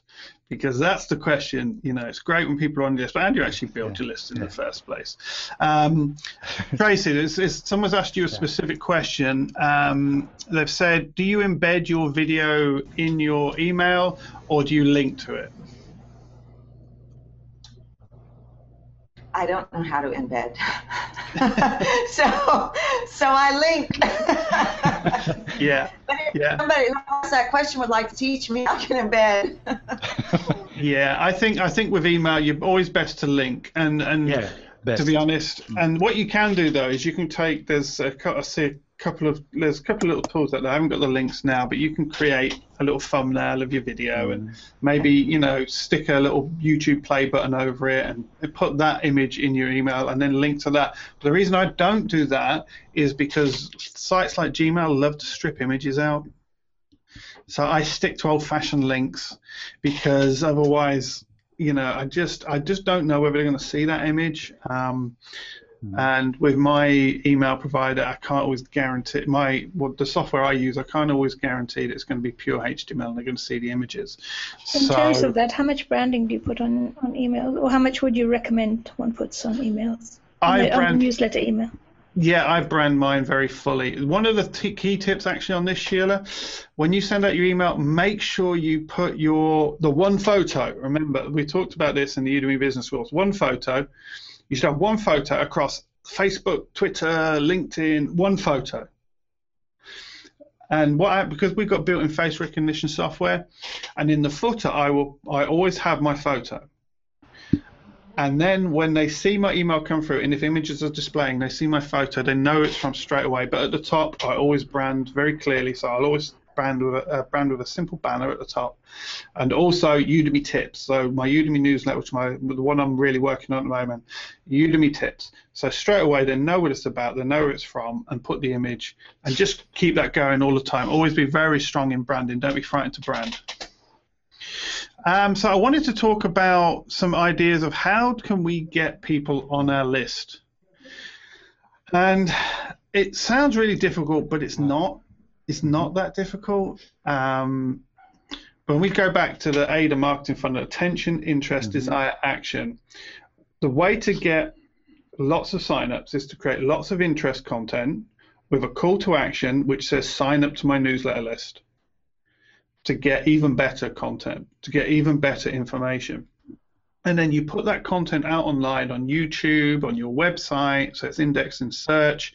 [SPEAKER 1] because that's the question. You know, it's great when people are on your list, but how you actually build yeah. your list in yeah. the first place? Um, Tracy, it's, it's, someone's asked you a specific question. Um, they've said, do you embed your video in your email or do you link to it?
[SPEAKER 4] I don't know how to embed. so, so I link.
[SPEAKER 1] yeah.
[SPEAKER 4] But if
[SPEAKER 1] yeah.
[SPEAKER 4] somebody who asks that question would like to teach me, I can embed.
[SPEAKER 1] yeah, I think I think with email, you're always best to link, and and yeah, to be honest, mm. and what you can do though is you can take there's a, I see couple of there's a couple of little tools out there. I haven't got the links now, but you can create a little thumbnail of your video mm. and maybe you know stick a little YouTube play button over it and put that image in your email and then link to that. But the reason I don't do that is because sites like Gmail love to strip images out. So I stick to old-fashioned links because otherwise, you know, I just I just don't know whether they're going to see that image. Um, Mm. And with my email provider, I can't always guarantee my well, the software I use. I can't always guarantee that it's going to be pure HTML and they're going to see the images.
[SPEAKER 3] In so, terms of that, how much branding do you put on on email, or how much would you recommend one puts on emails?
[SPEAKER 1] I on brand
[SPEAKER 3] newsletter email.
[SPEAKER 1] Yeah, I brand mine very fully. One of the t- key tips actually on this, Sheila, when you send out your email, make sure you put your the one photo. Remember, we talked about this in the Udemy Business Schools. One photo you should have one photo across Facebook, Twitter, LinkedIn, one photo. And what I, because we've got built-in face recognition software, and in the footer I will I always have my photo. And then when they see my email come through, and if images are displaying, they see my photo, they know it's from straight away. But at the top, I always brand very clearly, so I'll always brand with a uh, brand with a simple banner at the top, and also Udemy tips. So my Udemy newsletter, which my the one I'm really working on at the moment, Udemy tips. So straight away they know what it's about, they know where it's from, and put the image, and just keep that going all the time. Always be very strong in branding. Don't be frightened to brand. Um, so I wanted to talk about some ideas of how can we get people on our list. And it sounds really difficult, but it's not it's not that difficult. Um, when we go back to the AIDA marketing funnel, attention, interest, mm-hmm. desire, action, the way to get lots of signups is to create lots of interest content with a call to action which says sign up to my newsletter list to get even better content, to get even better information. And then you put that content out online on YouTube, on your website, so it's indexed in search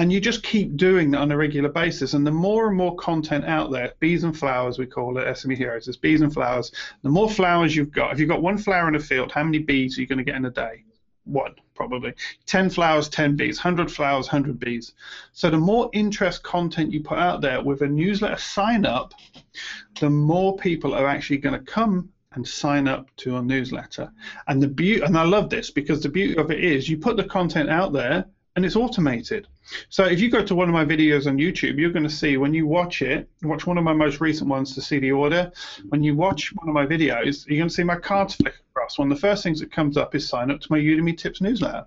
[SPEAKER 1] and you just keep doing that on a regular basis. And the more and more content out there, bees and flowers, we call it SME Heroes, it's bees and flowers. The more flowers you've got, if you've got one flower in a field, how many bees are you going to get in a day? One, probably. 10 flowers, 10 bees. 100 flowers, 100 bees. So the more interest content you put out there with a newsletter sign up, the more people are actually going to come and sign up to a newsletter. And the beauty, and I love this because the beauty of it is you put the content out there and it's automated. So if you go to one of my videos on YouTube, you're going to see when you watch it, watch one of my most recent ones to see the order. When you watch one of my videos, you're going to see my cards flick across. One of the first things that comes up is sign up to my Udemy Tips newsletter.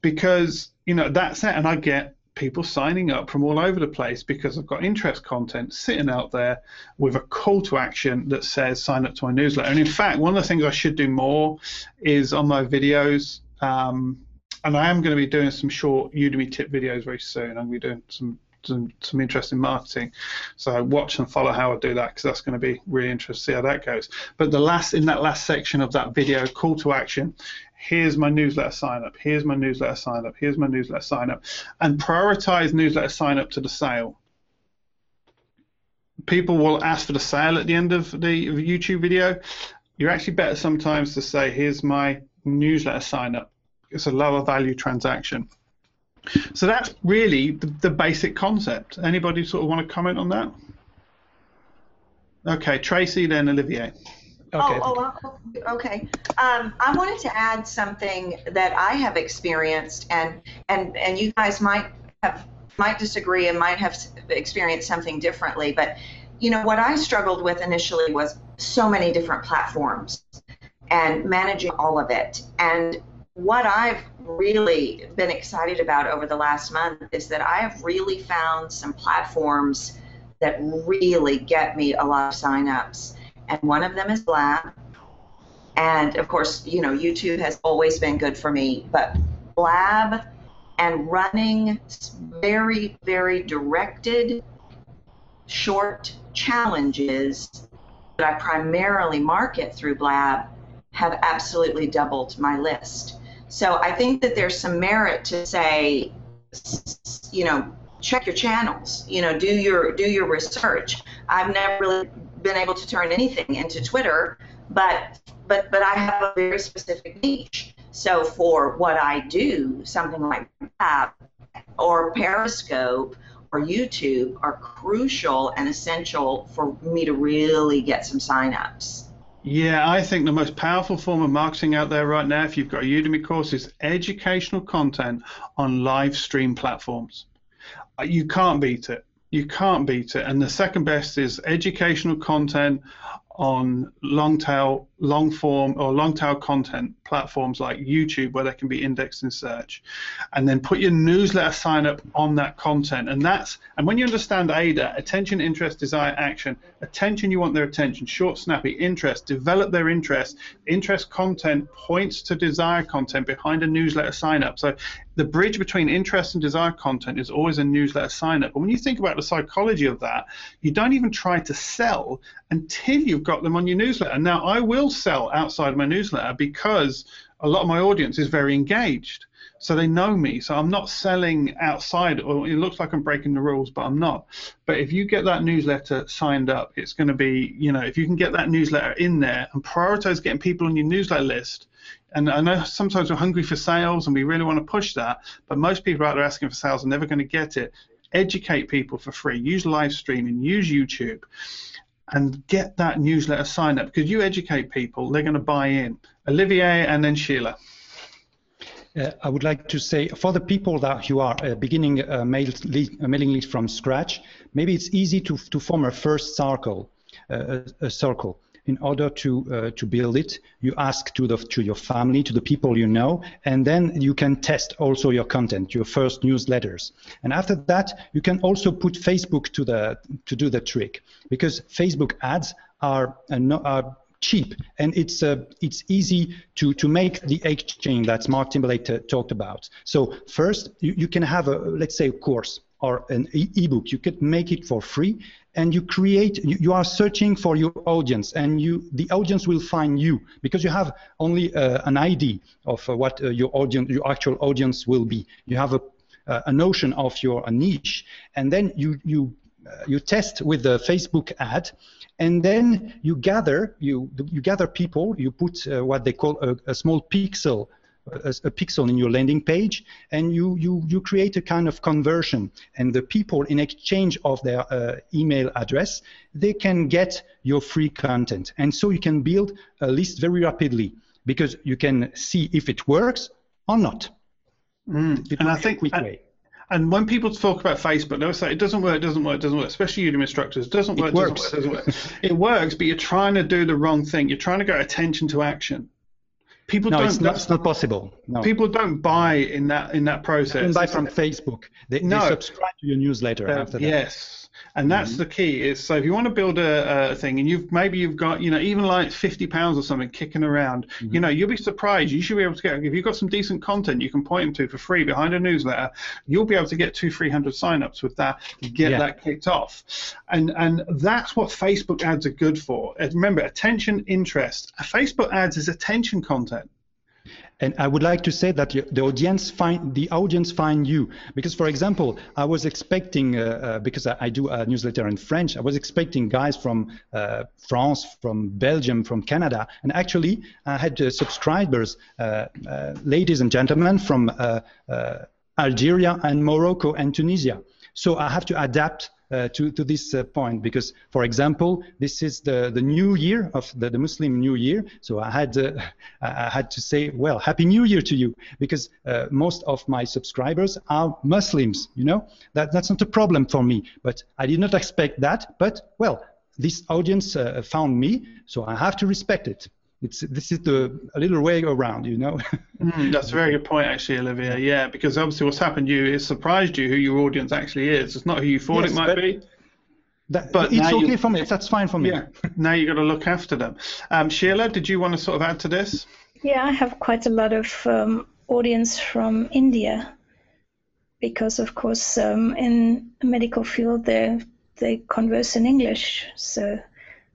[SPEAKER 1] Because, you know, that's it. And I get people signing up from all over the place because I've got interest content sitting out there with a call to action that says sign up to my newsletter. And in fact, one of the things I should do more is on my videos. Um, and I am going to be doing some short Udemy tip videos very soon. I'm going to be doing some some, some interesting marketing. So watch and follow how I do that because that's going to be really interesting to see how that goes. But the last in that last section of that video, call to action, here's my newsletter sign up, here's my newsletter sign up, here's my newsletter sign up, and prioritize newsletter sign up to the sale. People will ask for the sale at the end of the YouTube video. You're actually better sometimes to say, here's my newsletter sign up. It's a lower value transaction. So that's really the, the basic concept. Anybody sort of want to comment on that? Okay, Tracy, then Olivier.
[SPEAKER 4] Okay. Oh, oh, okay. Um, I wanted to add something that I have experienced, and and and you guys might have might disagree and might have experienced something differently. But you know what I struggled with initially was so many different platforms and managing all of it. And what I've really been excited about over the last month is that I have really found some platforms that really get me a lot of signups. And one of them is Blab. And of course, you know, YouTube has always been good for me, but Blab and running very, very directed, short challenges that I primarily market through Blab have absolutely doubled my list. So I think that there's some merit to say, you know, check your channels. You know, do your do your research. I've never really been able to turn anything into Twitter, but but but I have a very specific niche. So for what I do, something like that or Periscope or YouTube are crucial and essential for me to really get some signups.
[SPEAKER 1] Yeah, I think the most powerful form of marketing out there right now, if you've got a Udemy course, is educational content on live stream platforms. Uh, you can't beat it. You can't beat it. And the second best is educational content on long tail, long form, or long tail content platforms like YouTube where they can be indexed in search. And then put your newsletter sign up on that content. And that's, and when you understand AIDA, attention, interest, desire, action, attention, you want their attention, short, snappy, interest, develop their interest. Interest content points to desire content behind a newsletter sign up. So the bridge between interest and desire content is always a newsletter sign up. And when you think about the psychology of that, you don't even try to sell until you've got them on your newsletter. Now, I will sell outside my newsletter because a lot of my audience is very engaged. So they know me. So I'm not selling outside, or it looks like I'm breaking the rules, but I'm not. But if you get that newsletter signed up, it's going to be, you know, if you can get that newsletter in there and prioritize getting people on your newsletter list, and I know sometimes we're hungry for sales and we really want to push that, but most people out there asking for sales are never going to get it. Educate people for free. Use live streaming. Use YouTube and get that newsletter sign up because you educate people, they're going to buy in. Olivier and then Sheila.
[SPEAKER 2] Uh, I would like to say for the people that you are uh, beginning a, mail a mailing list from scratch, maybe it's easy to, to form a first circle, uh, a, a, circle in order to uh, to build it you ask to the to your family to the people you know and then you can test also your content your first newsletters and after that you can also put facebook to the to do the trick because facebook ads are, uh, are cheap and it's uh, it's easy to to make the exchange that Mark Timberlake talked about. So first you, you can have a let's say a course or an ebook. You can make it for free and you create you, you, are searching for your audience and you the audience will find you because you have only uh, an idea of uh, what uh, your audience your actual audience will be you have a, uh, a notion of your niche and then you you uh, you test with the Facebook ad and then you gather you you gather people you put uh, what they call a, a small pixel a, a, pixel in your landing page and you, you, you create a kind of conversion and the people in exchange of their uh, email address they can get your free content and so you can build a list very rapidly because you can see if it works or not
[SPEAKER 1] mm. and I think quick way. And when people talk about Facebook, they'll say it doesn't work, doesn't work, doesn't work. Especially Udemy instructors, it doesn't work, it doesn't work, doesn't work. it works, but you're trying to do the wrong thing. You're trying to get attention to action people
[SPEAKER 2] no,
[SPEAKER 1] don't.
[SPEAKER 2] it's not, it's not possible. No.
[SPEAKER 1] People don't buy in that in that process.
[SPEAKER 2] They don't buy from Facebook. They,
[SPEAKER 1] No.
[SPEAKER 2] they subscribe to your newsletter
[SPEAKER 1] Uh,
[SPEAKER 2] after that.
[SPEAKER 1] yes, and that's
[SPEAKER 2] Mm-hmm.
[SPEAKER 1] the key. Is so if you want to build a, a thing, and you've maybe you've got you know even like fifty pounds or something kicking around,
[SPEAKER 2] Mm-hmm.
[SPEAKER 1] you know you'll be surprised. You should be able to get if you've got some decent content you can point them to for free behind a newsletter. You'll be able to get two three hundred signups with that. Get
[SPEAKER 2] Yeah.
[SPEAKER 1] that kicked off, and and that's what Facebook ads are good for. And Remember, attention, interest. Facebook ads is attention content.
[SPEAKER 2] And I would like to say that the audience find the audience find you because, for example, I was expecting uh, uh, because I, I do a newsletter in French. I was expecting guys from uh, France, from Belgium, from Canada, and actually I had uh, subscribers, uh, uh, ladies and gentlemen, from Algeria and Morocco and Tunisia. So I have to adapt uh, to, to this uh, point because, for example, this is the, the new year of the, the Muslim New Year. So I had uh, I had to say, well, Happy New Year to you because uh, most of my subscribers are Muslims. You know that that's not a problem for me. But I did not expect that. But well, this audience uh, found me, so I have to respect it. It's this is the a little way around, you know.
[SPEAKER 1] Mm, that's a very good point, actually, Olivia. Yeah, because obviously what's happened to you is surprised you who your audience actually is. It's not who you thought
[SPEAKER 2] Yes,
[SPEAKER 1] it might
[SPEAKER 2] but-
[SPEAKER 1] be.
[SPEAKER 2] That,
[SPEAKER 1] But
[SPEAKER 2] it's
[SPEAKER 1] now you-
[SPEAKER 2] okay for me. That's fine for me.
[SPEAKER 1] Yeah. now you've got to look after them. Um, Sheila, did you want to sort of add to this?
[SPEAKER 3] Yeah, I have quite a lot of um, audience from India because, of course, um, in the medical field they they converse in English, so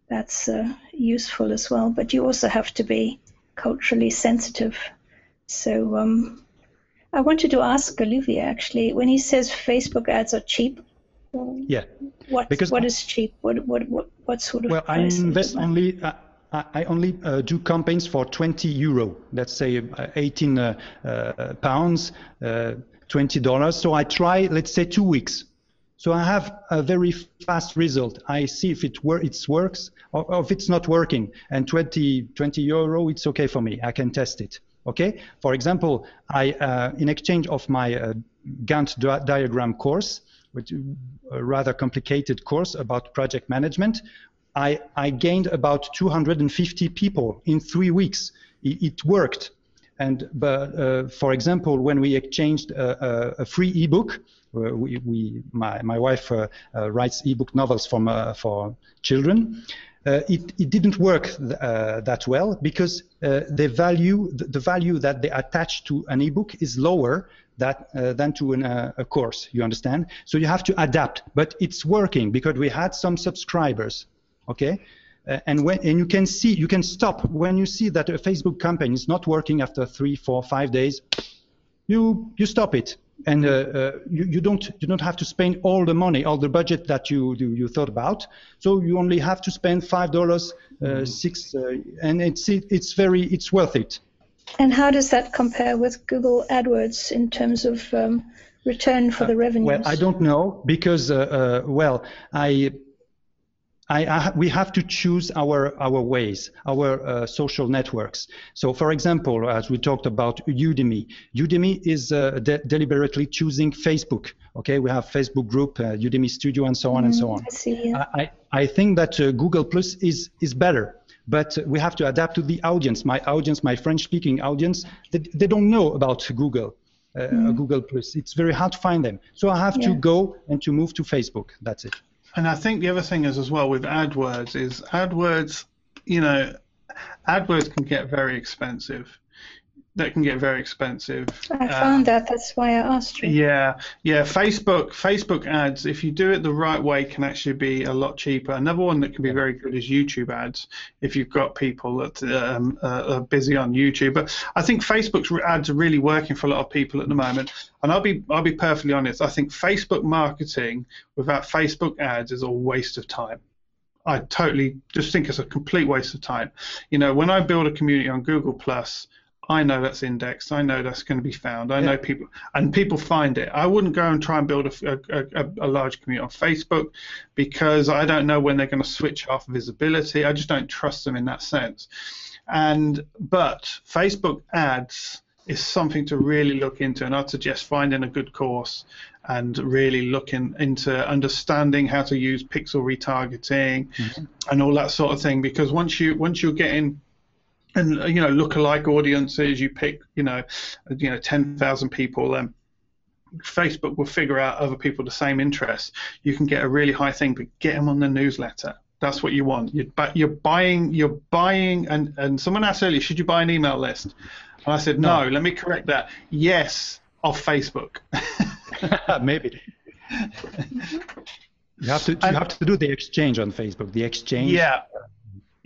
[SPEAKER 3] that's uh, useful as well. But you also have to be culturally sensitive. So um, I wanted to ask Olivier actually when he says Facebook ads are cheap.
[SPEAKER 2] Yeah.
[SPEAKER 3] What
[SPEAKER 2] Because
[SPEAKER 3] what is cheap? What what what what sort of
[SPEAKER 2] Well, I invest only. Uh, I only uh, do campaigns for 20 euro. Let's say uh, 18 uh, uh, pounds, uh, 20 dollars. So I try, let's say, two weeks. So I have a very fast result. I see if it wor- it works or, or if it's not working. And 20 20 euro, it's okay for me. I can test it. Okay. For example, I uh, in exchange of my uh, Gantt di- diagram course, which a rather complicated course about project management, I, I gained about 250 people in three weeks. It, it worked. And but uh, for example, when we exchanged a, a, a free ebook, uh, we, we my, my wife uh, writes ebook novels from, for children. Uh, it, it didn't work th- uh, that well because uh, the value the, the value that they attach to an ebook is lower that, than to an, a course. You understand? So you have to adapt. But it's working because we had some subscribers okay and when and you can see you can stop. When you see that a facebook campaign is not working after three four five days you you stop it. And uh, uh, you, you don't you don't have to spend all the money all the budget that you you, you thought about. So you only have to spend five dollars uh, six uh, and it's it, it's very it's worth it.
[SPEAKER 3] And how does that compare with Google AdWords in terms of um, return for the revenues?
[SPEAKER 2] Well, I don't know because, uh, uh, well, I, I, I, we have to choose our our ways, our uh, social networks. So, for example, as we talked about Udemy, Udemy is uh, de- deliberately choosing Facebook. Okay, we have Facebook group, uh, Udemy Studio, and so on and so on.
[SPEAKER 3] I see. Yeah.
[SPEAKER 2] I, I think that uh, Google Plus is, is better, but we have to adapt to the audience. My audience, my French speaking audience, they, they don't know about Google, uh, Google Plus. It's very hard to find them. So I have to go and to move to Facebook. That's it.
[SPEAKER 1] And I think the other thing is as well with AdWords is AdWords, you know, AdWords can get very expensive. That can get very expensive.
[SPEAKER 3] I found that. That's why I asked you.
[SPEAKER 1] Yeah, yeah. Facebook, Facebook ads, if you do it the right way, can actually be a lot cheaper. Another one that can be very good is YouTube ads. If you've got people that um, uh, are busy on YouTube, but I think Facebook's ads are really working for a lot of people at the moment. And I'll be, I'll be perfectly honest. I think Facebook marketing without Facebook ads is a waste of time. I totally just think it's a complete waste of time. You know, when I build a community on Google Plus, I know that's indexed. I know that's going to be found. I know people, and people find it. I wouldn't go and try and build a, a, a, a large community on Facebook because I don't know when they're going to switch off visibility. I just don't trust them in that sense. And but Facebook ads is something to really look into, and I'd suggest finding a good course and really looking into understanding how to use pixel retargeting mm-hmm. and all that sort of thing. Because once you once you're getting and you know lookalike audiences. You pick you know you know ten thousand people, and Facebook will figure out other people the same interests. You can get a really high thing, but get them on the newsletter. That's what you want. You're, you're buying. You're buying. And and someone asked earlier, should you buy an email list? And I said no. no. Let me correct that. Yes, off Facebook.
[SPEAKER 2] Maybe. You have to you have to do the exchange on Facebook. The exchange.
[SPEAKER 1] Yeah.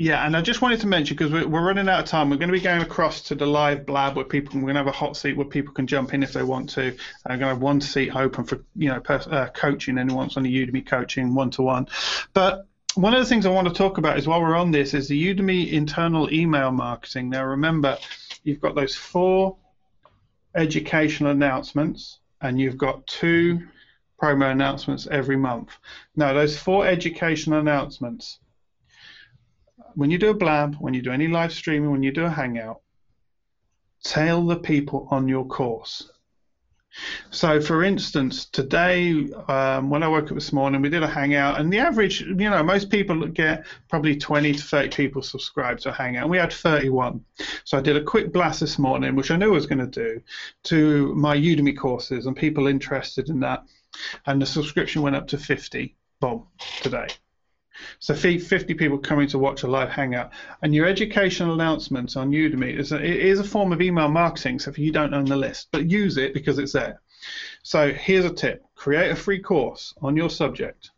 [SPEAKER 1] Yeah, and I just wanted to mention because we're, we're running out of time. We're going to be going across to the live blab where people we're going to have a hot seat where people can jump in if they want to. I'm going to have one seat open for you know per, uh, coaching. Anyone wants on the Udemy coaching one to one. But one of the things I want to talk about is while we're on this is the Udemy internal email marketing. Now remember, you've got those four educational announcements and you've got two promo announcements every month. Now those four educational announcements when you do a blab, when you do any live streaming, when you do a hangout, tell the people on your course. So, for instance, today um, when I woke up this morning, we did a hangout, and the average, you know, most people get probably 20 to 30 people subscribed to a hangout, and we had 31. So I did a quick blast this morning, which I knew I was going to do, to my Udemy courses and people interested in that, and the subscription went up to 50. Boom, today. So 50 people coming to watch a live hangout. And your educational announcements on Udemy is a, it is a form of email marketing, so if you don't own the list, but use it because it's there. So here's a tip. Create a free course on your subject.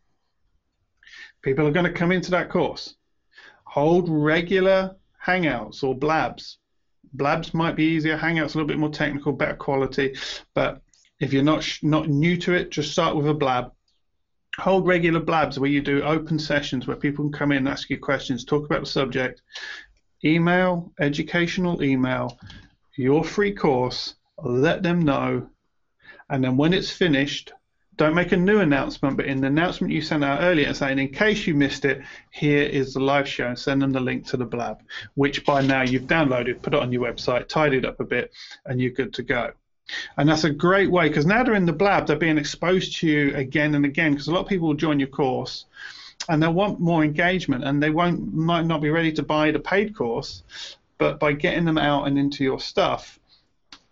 [SPEAKER 1] People are going to come into that course. Hold regular hangouts or blabs. Blabs might be easier. Hangouts a little bit more technical, better quality. But if you're not not new to it, just start with a blab hold regular blabs where you do open sessions where people can come in and ask you questions, talk about the subject, email, educational email, your free course, let them know, and then when it's finished, don't make a new announcement, but in the announcement you sent out earlier saying, in case you missed it, here is the live show, and send them the link to the blab, which by now you've downloaded, put it on your website, tidied up a bit, and you're good to go. And that's a great way because now they're in the blab, they're being exposed to you again and again because a lot of people will join your course and they'll want more engagement and they won't might not be ready to buy the paid course, but by getting them out and into your stuff,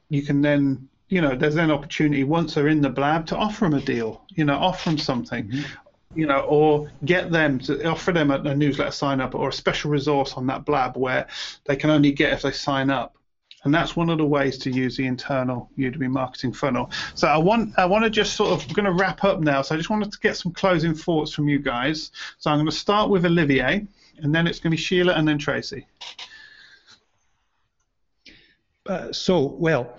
[SPEAKER 1] you can then you know there's an opportunity once they're in the blab to offer them a deal, you know, offer them something. Mm-hmm you know, or get them to offer them a, a, newsletter sign up or a special resource on that blab where they can only get if they sign up. And that's one of the ways to use the internal Udemy marketing funnel. So I want I want to just sort of going to wrap up now. So I just wanted to get some closing thoughts from you guys. So I'm going to start with Olivier, and then it's going to be Sheila, and then Tracy.
[SPEAKER 2] Uh, so well,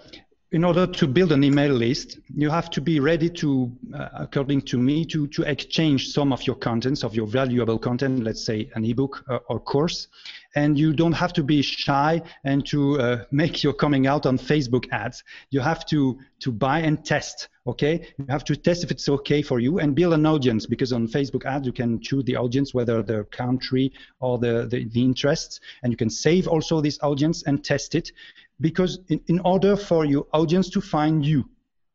[SPEAKER 2] in order to build an email list, you have to be ready to, uh, according to me, to, to exchange some of your contents, of your valuable content, let's say an ebook or, uh, or course. And you don't have to be shy and to uh, make your coming out on Facebook ads. You have to, to buy and test, okay? You have to test if it's okay for you and build an audience because on Facebook ads, you can choose the audience, whether the country or the, the, the interests, and you can save also this audience and test it because in, in order for your audience to find you,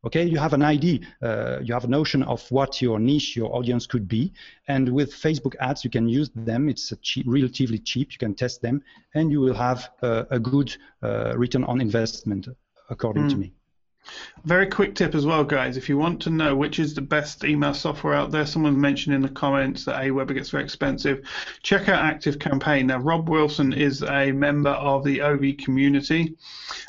[SPEAKER 2] okay, you have an idea, uh, you have a notion of what your niche, your audience could be, and with Facebook ads, you can use them. It's cheap, relatively cheap. You can test them, and you will have uh, a good uh, return on investment, according mm. to hmm. me.
[SPEAKER 1] Very quick tip as well, guys. If you want to know which is the best email software out there, someone mentioned in the comments that Aweber gets very expensive. Check out Active Campaign. Now, Rob Wilson is a member of the OV community,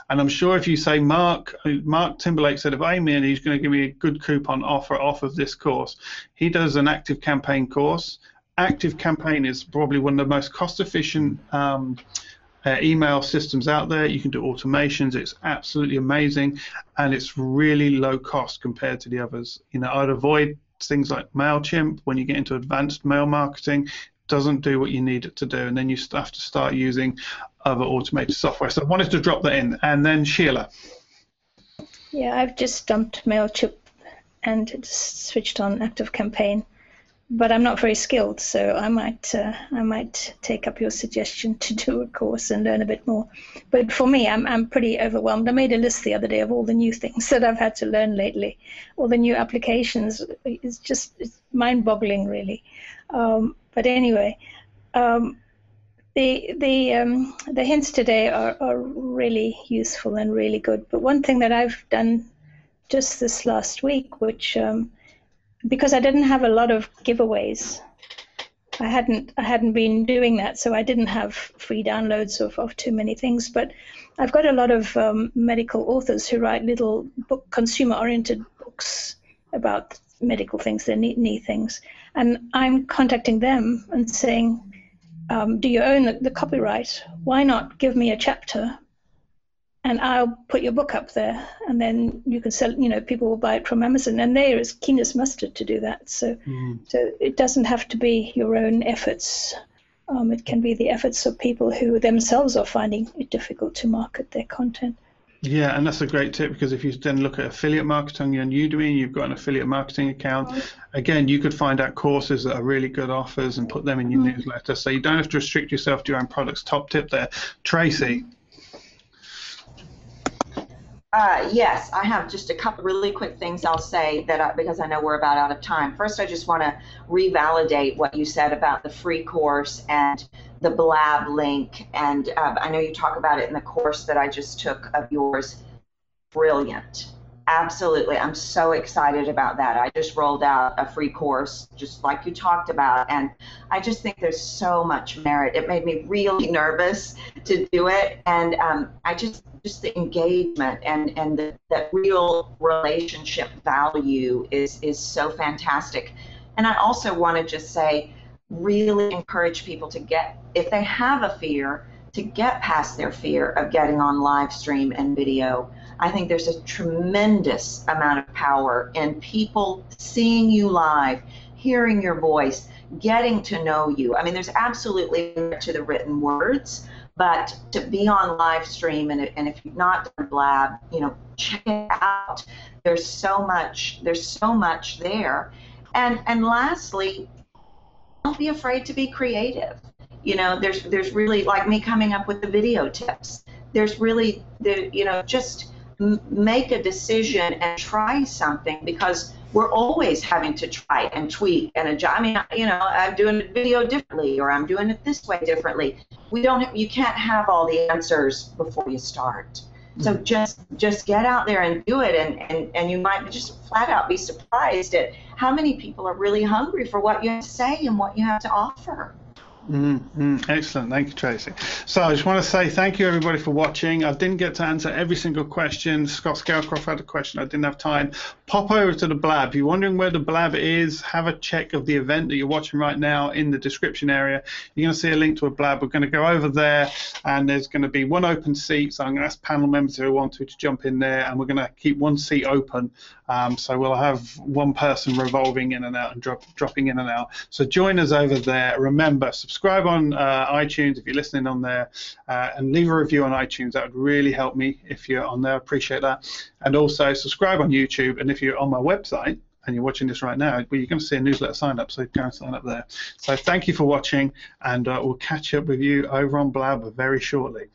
[SPEAKER 1] and I'm sure if you say Mark, Mark Timberlake said if I'm in, he's going to give me a good coupon offer off of this course. He does an Active Campaign course. Active Campaign is probably one of the most cost-efficient. Um, uh, email systems out there. You can do automations. It's absolutely amazing, and it's really low cost compared to the others. You know, I'd avoid things like Mailchimp when you get into advanced mail marketing. Doesn't do what you need it to do, and then you have to start using other automated software. So I wanted to drop that in, and then Sheila.
[SPEAKER 3] Yeah, I've just dumped Mailchimp and switched on Active Campaign but I'm not very skilled, so I might uh, I might take up your suggestion to do a course and learn a bit more. But for me, I'm I'm pretty overwhelmed. I made a list the other day of all the new things that I've had to learn lately, all the new applications. It's just it's mind-boggling, really. Um, but anyway, um, the the um, the hints today are, are really useful and really good. But one thing that I've done just this last week, which um, because I didn't have a lot of giveaways, I hadn't I hadn't been doing that, so I didn't have free downloads of, of too many things. But I've got a lot of um, medical authors who write little book consumer-oriented books about medical things, their knee, knee things, and I'm contacting them and saying, um, "Do you own the, the copyright? Why not give me a chapter and I'll put your book up there, and then you can sell. You know, people will buy it from Amazon, and they're as keen as mustard to do that. So, mm. so it doesn't have to be your own efforts. Um, it can be the efforts of people who themselves are finding it difficult to market their content.
[SPEAKER 1] Yeah, and that's a great tip because if you then look at affiliate marketing on Udemy, you've got an affiliate marketing account. Again, you could find out courses that are really good offers and put them in your mm. newsletter. So you don't have to restrict yourself to your own products. Top tip there, Tracy.
[SPEAKER 4] Uh, yes, I have just a couple really quick things I'll say that I, because I know we're about out of time. First, I just want to revalidate what you said about the free course and the Blab link. And uh, I know you talk about it in the course that I just took of yours. Brilliant. Absolutely. I'm so excited about that. I just rolled out a free course, just like you talked about, and I just think there's so much merit. It made me really nervous to do it, and um, I just just the engagement and and the, that real relationship value is is so fantastic. And I also want to just say, really encourage people to get if they have a fear to get past their fear of getting on live stream and video I think there's a tremendous amount of power in people seeing you live, hearing your voice, getting to know you. I mean, there's absolutely to the written words, but to be on live stream and, and if you've not done Blab, you know, check it out. There's so much. There's so much there, and and lastly, don't be afraid to be creative. You know, there's there's really like me coming up with the video tips. There's really the you know just make a decision and try something because we're always having to try and tweak and adjust. I mean, you know, I'm doing a video differently or I'm doing it this way differently. We don't, you can't have all the answers before you start. So mm-hmm. just just get out there and do it, and, and, and you might just flat out be surprised at how many people are really hungry for what you have to say and what you have to offer.
[SPEAKER 1] Mm-hmm. Excellent. Thank you, Tracy. So I just want to say thank you, everybody, for watching. I didn't get to answer every single question. Scott Scowcroft had a question. I didn't have time. Pop over to the Blab. If you're wondering where the Blab is, have a check of the event that you're watching right now in the description area. You're going to see a link to a Blab. We're going to go over there, and there's going to be one open seat. So I'm going to ask panel members who want to to jump in there, and we're going to keep one seat open. Um, so we'll have one person revolving in and out and drop, dropping in and out. So join us over there. Remember, subscribe on uh, iTunes if you're listening on there, uh, and leave a review on iTunes. That would really help me if you're on there. Appreciate that. And also subscribe on YouTube. And if you're on my website and you're watching this right now, well, you're going to see a newsletter sign up. So go and sign up there. So thank you for watching, and uh, we'll catch up with you over on Blab very shortly.